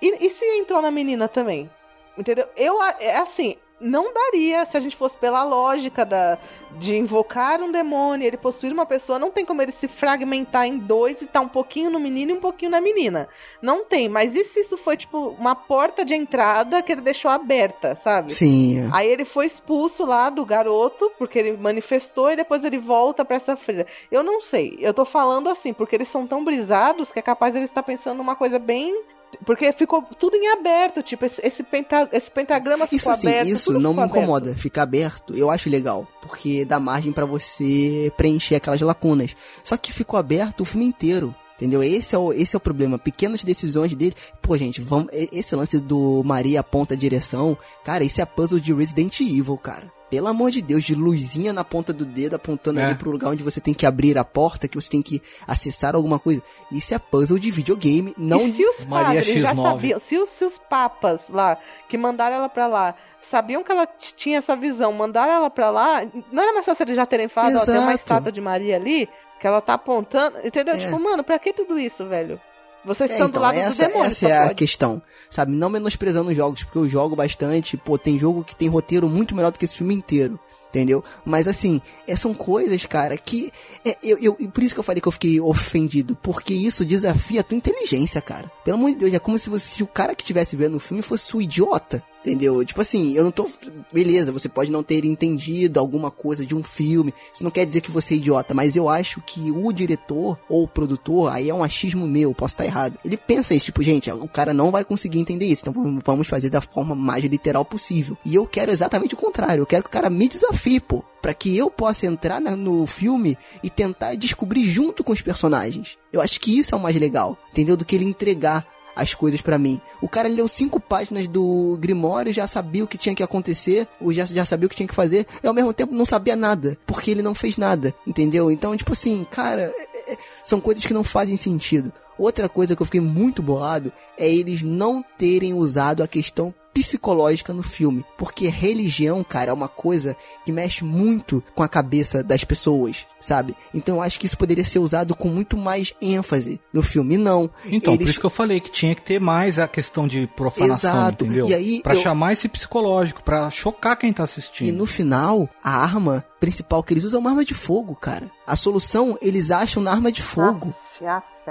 E, e se entrou na menina também? Entendeu? Eu, a- é assim, não daria se a gente fosse pela lógica da, de invocar um demônio, ele possuir uma pessoa, não tem como ele se fragmentar em dois e tá um pouquinho no menino e um pouquinho na menina. Não tem, mas e se isso foi tipo uma porta de entrada que ele deixou aberta, sabe? Sim. é. Aí ele foi expulso lá do garoto, porque ele manifestou, e depois ele volta pra essa freira. Eu não sei, eu tô falando assim, porque eles são tão brisados que é capaz de ele estar pensando numa coisa bem. Porque ficou tudo em aberto, tipo, esse, esse, penta- esse pentagrama Isso ficou assim, aberto. isso não me aberto. incomoda. Ficar aberto, eu acho legal. Porque dá margem pra você preencher aquelas lacunas. Só que ficou aberto o filme inteiro. Entendeu? Esse é o, esse é o problema. Pequenas decisões dele. Pô, gente, vamos, esse lance do Maria aponta a direção. Cara, isso é puzzle de Resident Evil, cara. Pelo amor de Deus, de luzinha na ponta do dedo apontando É. ali pro lugar onde você tem que abrir a porta, que você tem que acessar alguma coisa. Isso é puzzle de videogame, não e se os Maria padres já X9. sabiam, se os, se os papas lá, que mandaram ela pra lá, sabiam que ela tinha essa visão, mandaram ela pra lá, não era mais fácil eles já terem falado, ó, tem uma estátua de Maria ali, que ela tá apontando, entendeu? É. Tipo, mano, pra que tudo isso, velho? Vocês É, estão então, do lado essa, do demônio, essa é a pode. questão. Sabe, não menosprezando os jogos, porque eu jogo bastante, pô, tem jogo que tem roteiro muito melhor do que esse filme inteiro. Entendeu? Mas assim, é, são coisas, cara, que. É, eu, eu, por isso que eu falei que eu fiquei ofendido. Porque isso desafia a tua inteligência, cara. Pelo amor de Deus, é como se, você, se o cara que estivesse vendo o filme fosse o idiota. Entendeu? Tipo assim, eu não tô. Beleza, você pode não ter entendido alguma coisa de um filme. Isso não quer dizer que você é idiota, mas eu acho que o diretor ou o produtor, aí é um achismo meu, posso estar errado. Ele pensa isso, tipo, gente, o cara não vai conseguir entender isso, então vamos- fazer da forma mais literal possível. E eu quero exatamente o contrário, eu quero que o cara me desafie, pô. Pra que eu possa entrar no filme e tentar descobrir junto com os personagens. Eu acho que isso é o mais legal, entendeu? Do que ele entregar as coisas pra mim. O cara leu cinco páginas do Grimório, já sabia o que tinha que acontecer, ou já, já sabia o que tinha que fazer, e ao mesmo tempo não sabia nada, porque ele não fez nada, entendeu? Então, tipo assim, cara, é- é- são coisas que não fazem sentido. Outra coisa que eu fiquei muito bolado é eles não terem usado a questão psicológica no filme, porque religião, cara, é uma coisa que mexe muito com a cabeça das pessoas, sabe? Então eu acho que isso poderia ser usado com muito mais ênfase no filme, não. Então, por Eles- isso que eu falei que tinha que ter mais a questão de profanação, Exato. entendeu? E aí pra eu- chamar esse psicológico, pra chocar quem tá assistindo. E no final, a arma principal que eles usam é uma arma de fogo, cara. A solução eles acham na arma de fogo. Aff,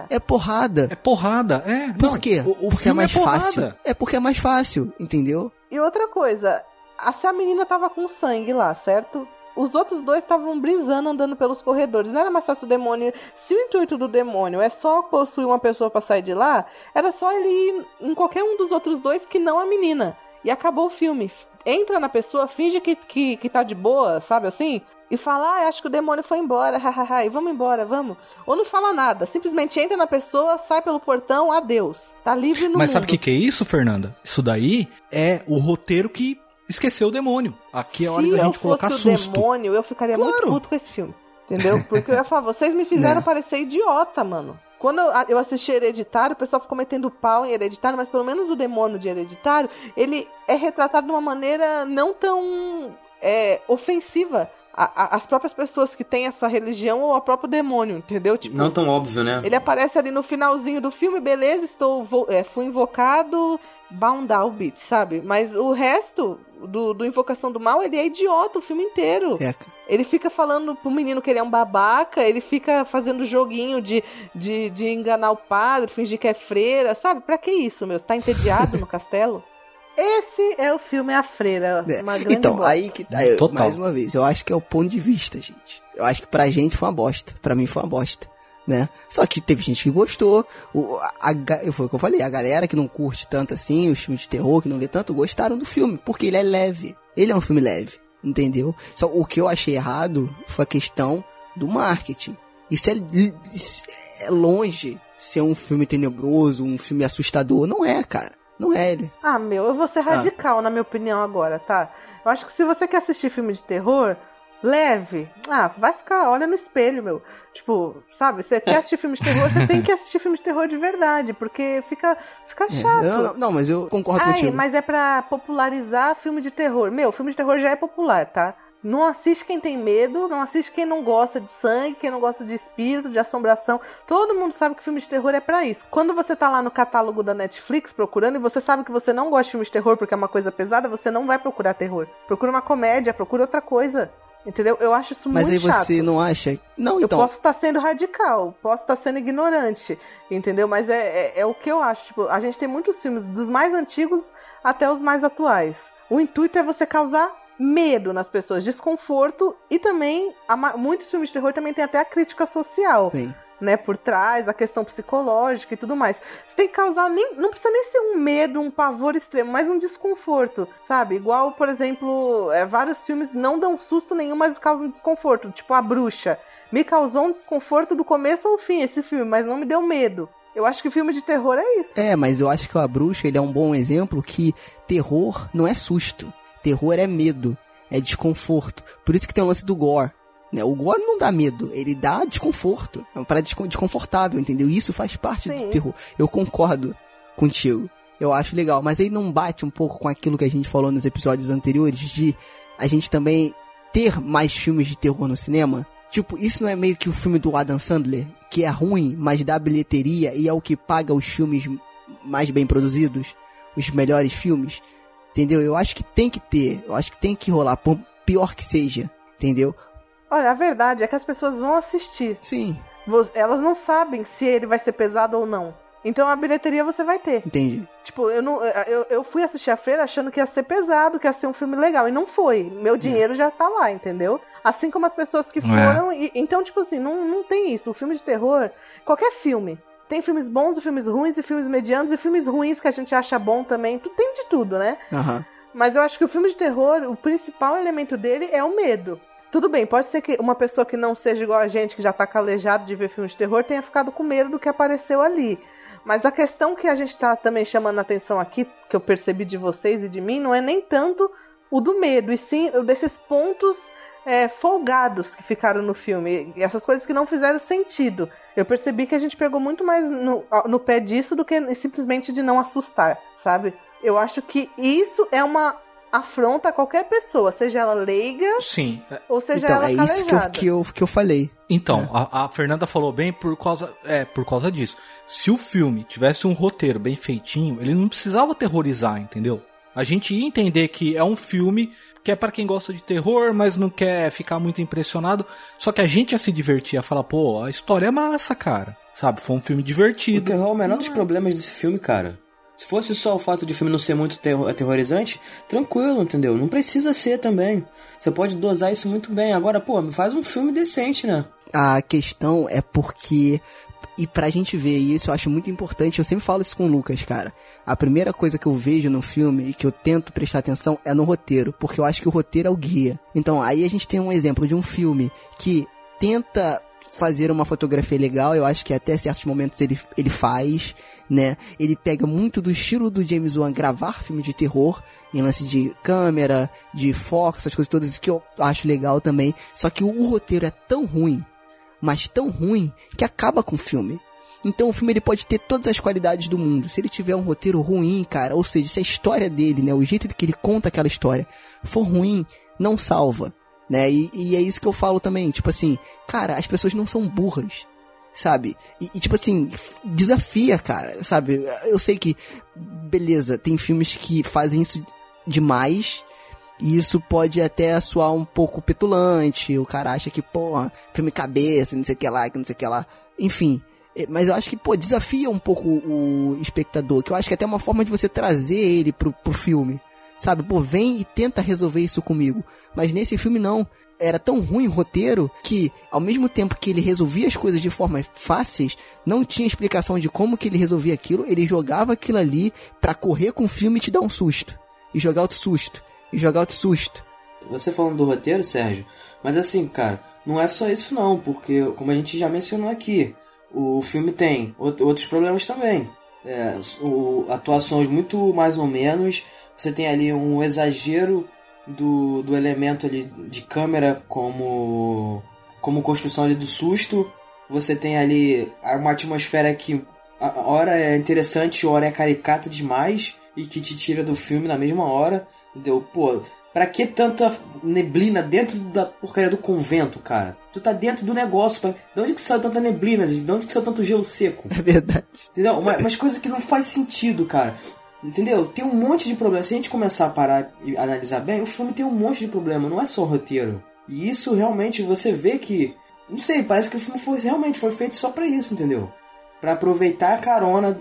É porrada. É porrada, é. Por não, quê? O, o porque é filme mais porrada. fácil. É porque é mais fácil, entendeu? E outra coisa, a- se a menina tava com sangue lá, certo? Os outros dois estavam brisando andando pelos corredores. Não era mais fácil o demônio. Se o intuito do demônio é só possuir uma pessoa pra sair de lá, era só ele ir em qualquer um dos outros dois que não a menina. E acabou o filme. Entra na pessoa, finge que, que, que tá de boa, sabe assim? E fala, ah, acho que o demônio foi embora, hahaha, e vamos embora, vamos. Ou não fala nada, simplesmente entra na pessoa, sai pelo portão, adeus. Tá livre no Mas mundo. sabe o que, que é isso, Fernanda? Isso daí é o roteiro que esqueceu o demônio. Aqui é a hora Se da eu gente colocar fosse o susto. demônio, eu ficaria muito Claro. puto com esse filme. Entendeu? Porque eu ia falar, vocês me fizeram Né. parecer idiota, mano. Quando eu, eu assisti Hereditário, o pessoal ficou metendo pau em Hereditário, mas pelo menos o demônio de Hereditário, ele é retratado de uma maneira não tão é, ofensiva. A- a- as próprias pessoas que têm essa religião ou o próprio demônio, entendeu? Tipo, Não tão óbvio, né? ele aparece ali no finalzinho do filme, beleza, estou é, fui invocado, bound down beat, sabe? Mas o resto do, do Invocação do Mal, ele é idiota o filme inteiro. É. Ele fica falando pro menino que ele é um babaca, ele fica fazendo joguinho de, de, de enganar o padre, fingir que é freira, sabe? Pra que isso, meu? Você tá entediado no castelo? Esse é o filme A Freira, É. uma grande Então, bosta. aí que tá. eu- Total. Mais uma vez, eu acho que é o ponto de vista, gente. Eu acho que pra gente foi uma bosta. Pra mim foi uma bosta. né? Só que teve gente que gostou. O, a, a, foi o que eu falei, a galera que não curte tanto assim, os filmes de terror, que não vê tanto, gostaram do filme, porque ele é leve. Ele é um filme leve, entendeu? Só o que eu achei errado foi a questão do marketing. Isso é, isso é longe ser um filme tenebroso, um filme assustador. Não é, cara. Não é ele. Ah, meu, eu vou ser ah. radical, ah. na minha opinião, agora, tá? Eu acho que se você quer assistir filme de terror, leve. Ah, vai ficar, olha no espelho, meu. Tipo, sabe, você quer assistir filme de terror, você tem que assistir filme de terror de verdade, porque fica, fica chato. É, eu, não, mas eu concordo Ai, contigo. mas é pra popularizar filme de terror. Meu, filme de terror já é popular, tá? Não assiste quem tem medo, não assiste quem não gosta de sangue, quem não gosta de espírito, de assombração. Todo mundo sabe que filme de terror é para isso. Quando você tá lá no catálogo da Netflix procurando e você sabe que você não gosta de filme de terror porque é uma coisa pesada, você não vai procurar terror. Procura uma comédia, procura outra coisa. Entendeu? Eu acho isso Mas muito chato. Mas aí você não acha? Não, então. Eu posso estar sendo radical, posso estar sendo ignorante, entendeu? Mas é, é, é, o que eu acho. Tipo, a gente tem muitos filmes, dos mais antigos até os mais atuais. O intuito é você causar medo nas pessoas, desconforto e também muitos filmes de terror também tem até a crítica social. Sim. Né, por trás, a questão psicológica e tudo mais. Você tem que causar nem, não precisa nem ser um medo, um pavor extremo, mas um desconforto, sabe? Igual, por exemplo, é, vários filmes não dão susto nenhum, mas causam desconforto, tipo A Bruxa. Me causou um desconforto do começo ao fim esse filme, mas não me deu medo. Eu acho que filme de terror é isso. É, mas eu acho que A Bruxa ele é um bom exemplo que terror não é susto. Terror é medo, é desconforto. Por isso que tem o lance do gore. Né? O gore não dá medo, ele dá desconforto. É uma parada desconfortável, entendeu? Isso faz parte Sim. do terror. Eu concordo contigo. Eu acho legal. Mas aí não bate um pouco com aquilo que a gente falou nos episódios anteriores de a gente também ter mais filmes de terror no cinema? Tipo, isso não é meio que o filme do Adam Sandler, que é ruim, mas dá bilheteria e é o que paga os filmes mais bem produzidos, os melhores filmes? Entendeu? Eu acho que tem que ter, eu acho que tem que rolar, por pior que seja, entendeu? Olha, a verdade é que as pessoas vão assistir. Sim. Elas não sabem se ele vai ser pesado ou não. Então a bilheteria você vai ter. Entendi. Tipo, eu, não, eu, eu fui assistir a freira achando que ia ser pesado, que ia ser um filme legal. E não foi. Meu dinheiro é. já tá lá, entendeu? Assim como as pessoas que é. foram. É. E, então, tipo assim, não, não tem isso. O filme de terror, qualquer filme, tem filmes bons e filmes ruins, e filmes medianos, e filmes ruins que a gente acha bom também. Tem de tudo, né? Uhum. Mas eu acho que o filme de terror, o principal elemento dele é o medo. Tudo bem, pode ser que uma pessoa que não seja igual a gente, que já tá calejado de ver filmes de terror, tenha ficado com medo do que apareceu ali. Mas a questão que a gente tá também chamando a atenção aqui, que eu percebi de vocês e de mim, não é nem tanto o do medo, e sim desses pontos é, folgados que ficaram no filme. Essas coisas que não fizeram sentido. Eu percebi que a gente pegou muito mais no, no pé disso do que simplesmente de não assustar, sabe? Eu acho que isso é uma afronta a qualquer pessoa, seja ela leiga Sim. ou seja então, ela é calejada. isso que eu, que eu, que eu falei. Então, é. a, a, Fernanda falou bem por causa, é, por causa disso. Se o filme tivesse um roteiro bem feitinho, ele não precisava terrorizar, entendeu? A gente ia entender que é um filme que é para quem gosta de terror, mas não quer ficar muito impressionado. Só que a gente ia se divertir, ia falar, pô, a história é massa, cara. Sabe? Foi um filme divertido. O terror é o menor dos problemas desse filme, cara. Se fosse só o fato de o filme não ser muito terror aterrorizante, tranquilo, entendeu? Não precisa ser também. Você pode dosar isso muito bem. Agora, pô, faz um filme decente, né? A questão é porque e pra gente ver isso, eu acho muito importante. Eu sempre falo isso com o Lucas, cara. A primeira coisa que eu vejo no filme e que eu tento prestar atenção é no roteiro, porque eu acho que o roteiro é o guia. Então, aí a gente tem um exemplo de um filme que tenta fazer uma fotografia legal, eu acho que até certos momentos ele, ele faz, né? Ele pega muito do estilo do James Wan gravar filme de terror, em lance de câmera, de foco, essas coisas todas que eu acho legal também. Só que o roteiro é tão ruim mas tão ruim que acaba com o filme. Então o filme ele pode ter todas as qualidades do mundo. Se ele tiver um roteiro ruim, cara, ou seja, se a história dele, né, o jeito que ele conta aquela história for ruim, não salva, né? E, e é isso que eu falo também, tipo assim, cara, as pessoas não são burras, sabe? E, e, tipo assim, desafia, cara, sabe? Eu sei que, beleza, tem filmes que fazem isso demais, e isso pode até soar um pouco petulante. O cara acha que, porra, filme cabeça, não sei o que lá, que não sei o que lá. Enfim. É, mas eu acho que, pô, desafia um pouco o espectador. Que eu acho que é até uma forma de você trazer ele pro, pro filme. Sabe? Pô, vem e tenta resolver isso comigo. Mas nesse filme não. era tão ruim o roteiro que, ao mesmo tempo que ele resolvia as coisas de formas fáceis, não tinha explicação de como que ele resolvia aquilo, ele jogava aquilo ali pra correr com o filme e te dar um susto. E jogar outro susto. E jogar outro susto. Você falando do roteiro, Sérgio, mas assim, cara, não é só isso não, porque como a gente já mencionou aqui, o filme tem outros problemas também. É, o, atuações muito mais ou menos, você tem ali um exagero do, do elemento ali de câmera como como construção ali do susto. Você tem ali uma atmosfera que a hora é interessante, a hora é caricata demais e que te tira do filme na mesma hora. Entendeu? Pô, pra que tanta neblina dentro da porcaria do convento, cara? Tu tá dentro do negócio. Pra... De onde que saiu tanta neblina? De onde que saiu tanto gelo seco? É verdade. Entendeu? Uma, umas coisas que não faz sentido, cara. Entendeu? Tem um monte de problema. Se a gente começar a parar e analisar bem, o filme tem um monte de problema, não é só o roteiro. E isso realmente você vê que. Não sei, parece que o filme foi, realmente foi feito só para isso, entendeu? para aproveitar a carona,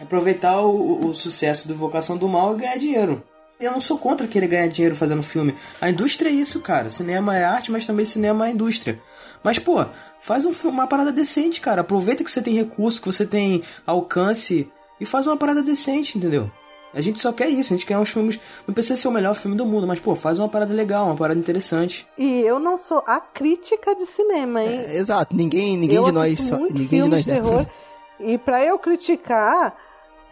aproveitar o, o, sucesso do Vocação do Mal e ganhar dinheiro. Eu não sou contra querer ganhar dinheiro fazendo filme. A indústria é isso, cara. Cinema é arte, mas também cinema é indústria. Mas, pô, faz um, uma parada decente, cara. Aproveita que você tem recurso, que você tem alcance e faz uma parada decente, entendeu? A gente só quer isso, a gente quer uns filmes. Não precisa ser o melhor filme do mundo, mas, pô, faz uma parada legal, uma parada interessante. E eu não sou a crítica de cinema, hein? É, exato, ninguém, ninguém eu de nós. Só, ninguém de nós de terror. E para eu criticar,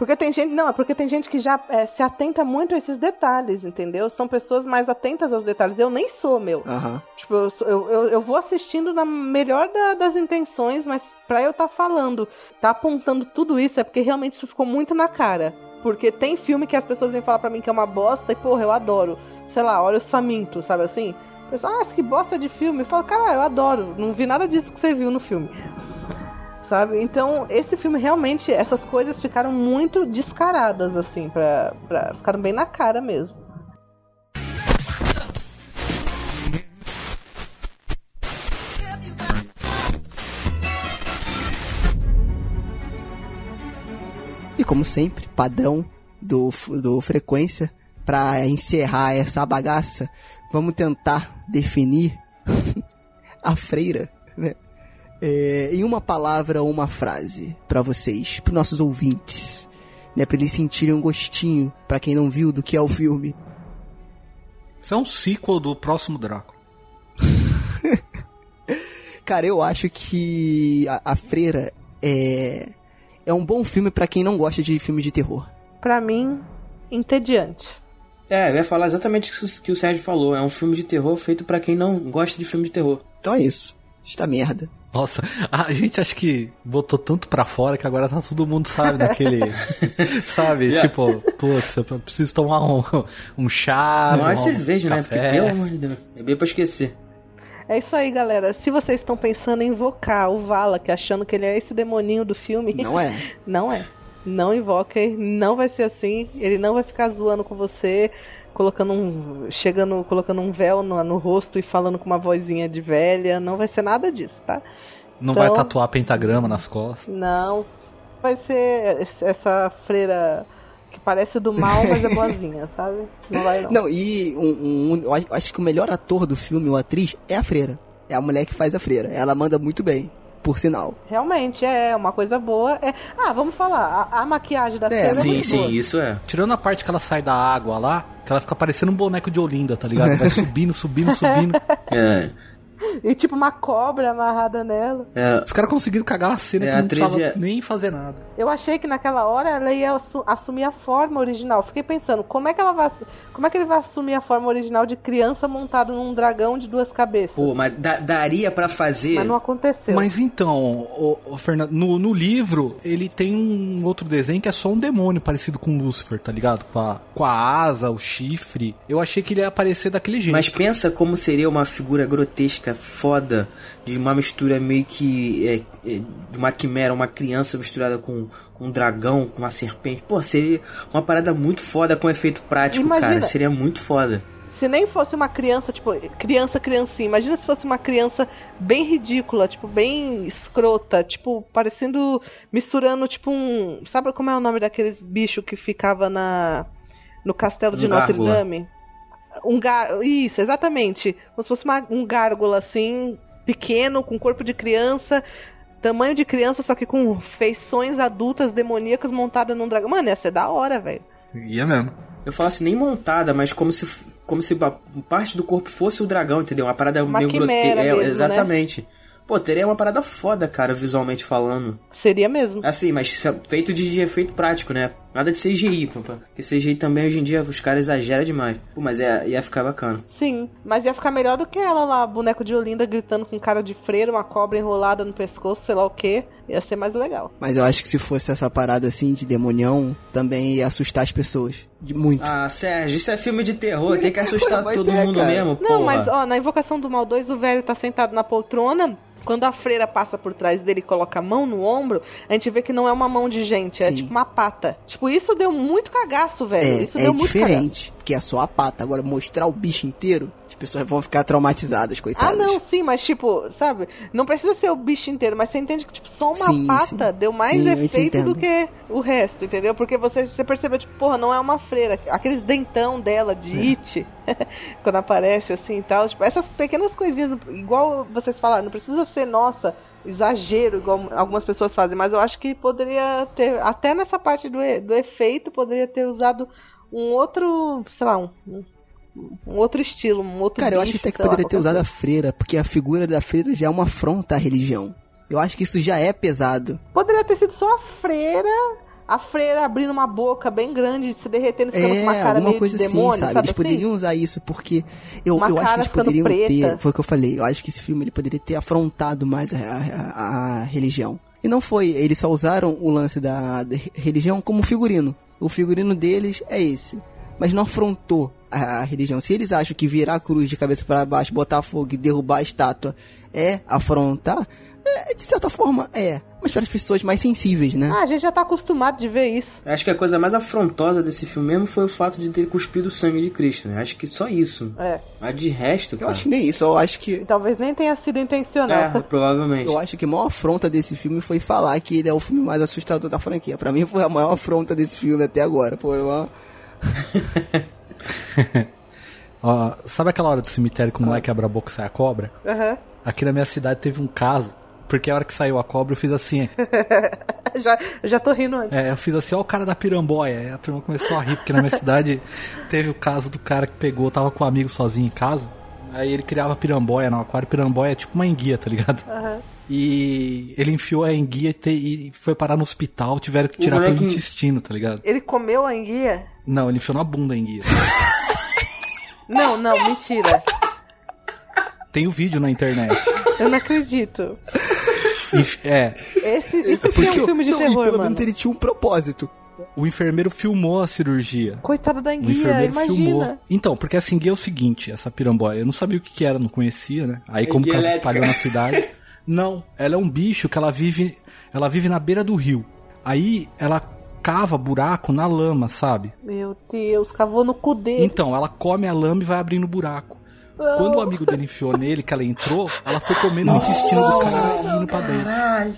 porque tem gente, não, é porque tem gente que já é, se atenta muito a esses detalhes, entendeu? São pessoas mais atentas aos detalhes. Eu nem sou, meu. Uhum. Tipo, eu, eu, eu, eu, vou assistindo na melhor da, das intenções, mas pra eu estar tá falando, tá apontando tudo isso, é porque realmente isso ficou muito na cara. Porque tem filme que as pessoas vêm falar pra mim que é uma bosta e, porra, eu adoro. Sei lá, Olhos Famintos, sabe assim? Pessoal, ah, que bosta de filme. Eu falo, cara, eu adoro. Não vi nada disso que você viu no filme sabe? Então, esse filme realmente, essas coisas ficaram muito descaradas, assim, pra, pra, ficaram bem na cara mesmo. E como sempre, padrão do, do Frequência, para encerrar essa bagaça, vamos tentar definir a freira, né? É, em uma palavra ou uma frase para vocês, para nossos ouvintes, né, para eles sentirem um gostinho, para quem não viu do que é o filme. Isso é um sequel do próximo Drácula. Cara, eu acho que a, a Freira é é um bom filme para quem não gosta de filmes de terror. Para mim, entediante. É, eu ia falar exatamente o que o Sérgio falou. É um filme de terror feito para quem não gosta de filme de terror. Então é isso. Está merda. Nossa, a gente acho que botou tanto pra fora que agora tá todo mundo, sabe, naquele. sabe? Yeah. Tipo, putz, eu preciso tomar um, um chá. Não é cerveja, né? Porque, pelo amor de Deus, é bem pra esquecer. É isso aí, galera. Se vocês estão pensando em invocar o Valak, achando que ele é esse demoninho do filme. Não é. não é. Não invoque, não vai ser assim. Ele não vai ficar zoando com você colocando um. chegando, colocando um véu no, no, rosto e falando com uma vozinha de velha. Não vai ser nada disso, tá? Não então, vai tatuar pentagrama nas costas. Não. Vai ser essa freira que parece do mal, mas é boazinha, sabe? Não vai não. Não, e um, um, eu acho que o melhor ator do filme, ou atriz, é a freira. É a mulher que faz a freira. Ela manda muito bem por sinal. Realmente, é uma coisa boa. É... Ah, vamos falar, a, a maquiagem da é, Sim, é sim, boa. isso é. Tirando a parte que ela sai da água lá, que ela fica parecendo um boneco de Olinda, tá ligado? Vai subindo, subindo, subindo. é. E tipo uma cobra amarrada nela. É. Os caras conseguiram cagar uma cena é, que não precisava é... nem fazer nada. Eu achei que naquela hora ela ia assumir a forma original. Fiquei pensando, como é que ela vai. Como é que ele vai assumir a forma original de criança montado num dragão de duas cabeças? Pô, mas da daria para fazer. Mas não aconteceu. Mas então, o, o Fernando, no, no, livro, ele tem um outro desenho que é só um demônio parecido com Lúcifer, tá ligado? Com a, com a asa, o chifre. Eu achei que ele ia aparecer daquele jeito. Mas pensa como seria uma figura grotesca foda de uma mistura meio que é, é, de uma quimera, uma criança misturada com, com um dragão, com uma serpente. Pô, seria uma parada muito foda com efeito prático, Imagina. cara. Seria muito foda se nem fosse uma criança, tipo, criança, criancinha. Imagina se fosse uma criança bem ridícula, tipo, bem escrota, tipo, parecendo. misturando, tipo, um. Sabe como é o nome daqueles bichos que ficava na. no castelo de um Notre Dame? Um gar... Isso, exatamente. Como se fosse uma, um gárgula assim, pequeno, com corpo de criança, tamanho de criança, só que com feições adultas demoníacas montadas num dragão. Mano, ia ser da hora, velho. Ia mesmo. Eu falo assim, nem montada, mas como se, como se parte do corpo fosse o dragão, entendeu? Uma parada Uma meio grotesca. mesmo, né? exatamente. Pô, teria uma parada foda, cara, visualmente falando. Seria mesmo. Assim, mas é feito de efeito prático, né? Nada de CGI, pô. Porque CGI também hoje em dia os caras exageram demais. Pô, mas é, ia ficar bacana. Sim, mas ia ficar melhor do que ela lá, boneco de Olinda gritando com cara de freira, uma cobra enrolada no pescoço, sei lá o que. Ia ser mais legal. Mas eu acho que se fosse essa parada assim de demonião, também ia assustar as pessoas. De muito. Ah, Sérgio, isso é filme de terror, tem que assustar todo é, mundo cara. mesmo, Não, porra. mas ó, na Invocação do Mal 2, o velho tá sentado na poltrona. Quando a freira passa por trás dele e coloca a mão no ombro, a gente vê que não é uma mão de gente, é Sim. tipo uma pata. Tipo, isso deu muito cagaço, velho. É, isso é deu muito cagaço. diferente, porque é só a pata. Agora, mostrar o bicho inteiro, pessoas vão ficar traumatizadas, Ah, coitadas. não, sim, mas tipo, sabe? Não precisa ser o bicho inteiro, mas você entende que, tipo, só uma Sim, pata sim. deu mais Sim, efeito do que o resto, entendeu? Porque você, você percebeu, tipo, porra, não é uma freira. Aqueles dentão dela de É. it, quando aparece assim e tal. Tipo, essas pequenas coisinhas, igual vocês falaram, não precisa ser, nossa, exagero, igual algumas pessoas fazem, mas eu acho que poderia ter, até nessa parte do, do efeito, poderia ter usado um outro, sei lá, um, um- outro estilo, um outro Cara, eu acho bicho, até que sei lá, poderia ter usado a freira, porque a figura da freira já é uma afronta à religião. Eu acho que isso já é pesado. Poderia ter sido só a freira, a freira abrindo uma boca bem grande, se derretendo, ficando com uma É, cara alguma meio coisa de assim, demônio, sabe? sabe? Eles assim? poderiam usar isso porque eu, Uma eu acho que eles poderiam preta. ter. Foi o que eu falei. Eu acho que esse filme ele poderia ter afrontado mais a, a- a religião. E não foi. Eles só usaram o lance da, da religião como figurino. O figurino deles é esse. Mas não afrontou a, religião. Se eles acham que virar a cruz de cabeça para baixo, botar fogo e derrubar a estátua é afrontar, é, de certa forma é. Mas para as pessoas mais sensíveis, né? Ah, a gente já tá acostumado de ver isso. Acho que a coisa mais afrontosa desse filme mesmo foi o fato de ter cuspido o sangue de Cristo, né? Acho que só isso. É. Mas de resto, Eu cara. acho que nem isso. Eu acho que Talvez nem tenha sido intencional. É, provavelmente. Eu acho que a maior afronta desse filme foi falar que ele é o filme mais assustador da franquia. Pra mim foi a maior afronta desse filme até agora. Foi uma... Ó, sabe aquela hora do cemitério que o moleque abre a boca e sai a cobra? Aham. Aqui na minha cidade teve um caso, porque a hora que saiu a cobra eu fiz assim. Já, já tô rindo antes. É, eu fiz assim, ó o cara da piramboia. Aí a turma começou a rir, porque na minha cidade teve o caso do cara que pegou, tava com um amigo sozinho em casa. Aí ele criava piramboia no aquário. Piramboia é tipo uma enguia, tá ligado? Aham. E ele enfiou a enguia e, e foi parar no hospital, tiveram que tirar pelo intestino, tá ligado? Ele comeu a enguia? Não, ele enfiou na bunda a enguia. Não, não, mentira. Tem o vídeo na internet. Eu não acredito. É, Esse, isso sim é um filme de não, terror, pelo mano. menos ele tinha um propósito. o enfermeiro filmou a cirurgia. Coitado da O enguia, enfermeiro imagina. filmou. Então, porque essa enguia é o seguinte, essa piramboia, eu não sabia o que, que era, não conhecia, né? Aí como o caso espalhou na cidade. Não, ela é um bicho que ela vive, ela vive na beira do rio. Aí ela cava buraco na lama, sabe? Meu Deus, cavou no cu dele. Então, ela come a lama e vai abrindo buraco. Quando o amigo dele enfiou nele, que ela entrou, ela foi comendo o intestino do cara e indo pra dentro. Caralho.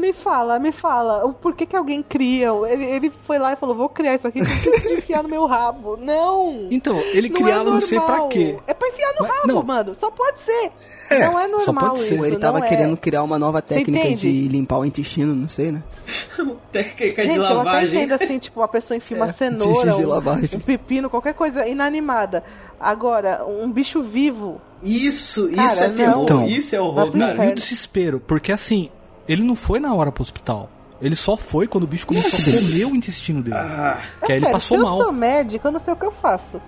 Me fala, me fala. Por que, que alguém cria? Ele, ele foi lá e falou: Vou criar isso aqui pra enfiar no meu rabo. Não! Então, ele não criava é não sei pra quê. É pra enfiar no Mas- rabo, não. mano. Só pode ser. É, não é só normal pode ser. isso. Ele tava é. querendo criar uma nova técnica de limpar o intestino, não sei, né? Técnica Gente, de eu até lavagem. entendo assim, tipo, a pessoa enfia uma É, cenoura, de um, lavagem. um pepino, qualquer coisa inanimada. Agora, um bicho vivo. Isso, Cara, isso é terror. Então. isso é horror, cara. E o desespero, porque assim, ele não foi na hora pro hospital. Ele só foi quando o bicho começou a comer o intestino dele. Ah, que aí ele Sério, passou se mal. eu sou médico, eu não sei o que eu faço.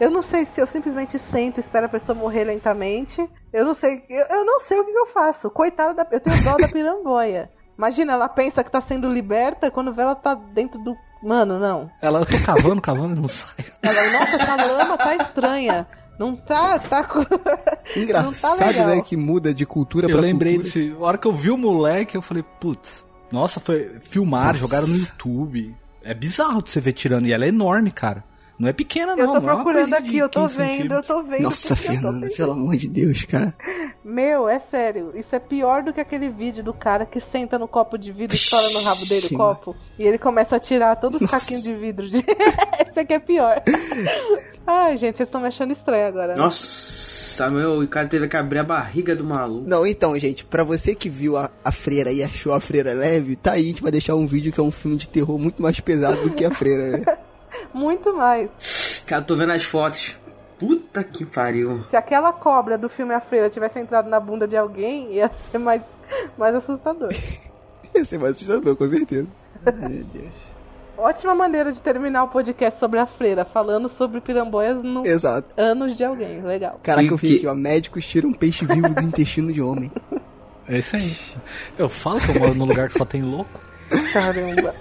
Eu não sei se eu simplesmente sento e espero a pessoa morrer lentamente. Eu não sei. Eu, eu não sei o que, eu faço. Coitada da. Eu tenho dó da piramboia. Imagina, ela pensa que tá sendo liberta quando vê ela tá dentro do. Mano, não. Ela, eu tô cavando, cavando e não sai. Ela, nossa, essa lama tá estranha. Não tá, tá. com- Engraçado, Não tá né? Que muda de cultura Eu pra lembrei cultura. desse. A hora que eu vi o moleque, eu falei, putz, nossa, foi. Filmaram, jogaram no YouTube. É bizarro de você ver tirando. E ela é enorme, cara. Não é pequena, não. Eu tô não é uma procurando coisinha aqui, eu tô 15 vendo, eu tô vendo. Nossa, eu tô Fernanda, vendo. pelo amor de Deus, cara. Meu, é sério. Isso é pior do que aquele vídeo do cara que senta no copo de vidro e estoura no rabo dele o copo. E ele começa a tirar todos os caquinhos de vidro. De... Esse aqui é pior. Ai, gente, vocês estão me achando estranho agora. né? Nossa, meu, o cara teve que abrir a barriga do maluco. Não, então, gente, pra você que viu a, a freira e achou a freira leve, tá aí, a gente vai deixar um vídeo que é um filme de terror muito mais pesado do que a freira, né? Muito mais. Cara, eu tô vendo as fotos. Puta que pariu. Se aquela cobra do filme A Freira tivesse entrado na bunda de alguém, ia ser mais, mais assustador. Ia ser mais assustador, com certeza. Ai, meu Deus. Ótima maneira de terminar o podcast sobre a freira, falando sobre piramboias no Exato. anos de alguém. Legal. Caraca, Que- eu vi que- aqui, ó. Médicos tiram peixe vivo do intestino de homem. É isso aí. Eu falo que eu moro num lugar que só tem louco. Caramba.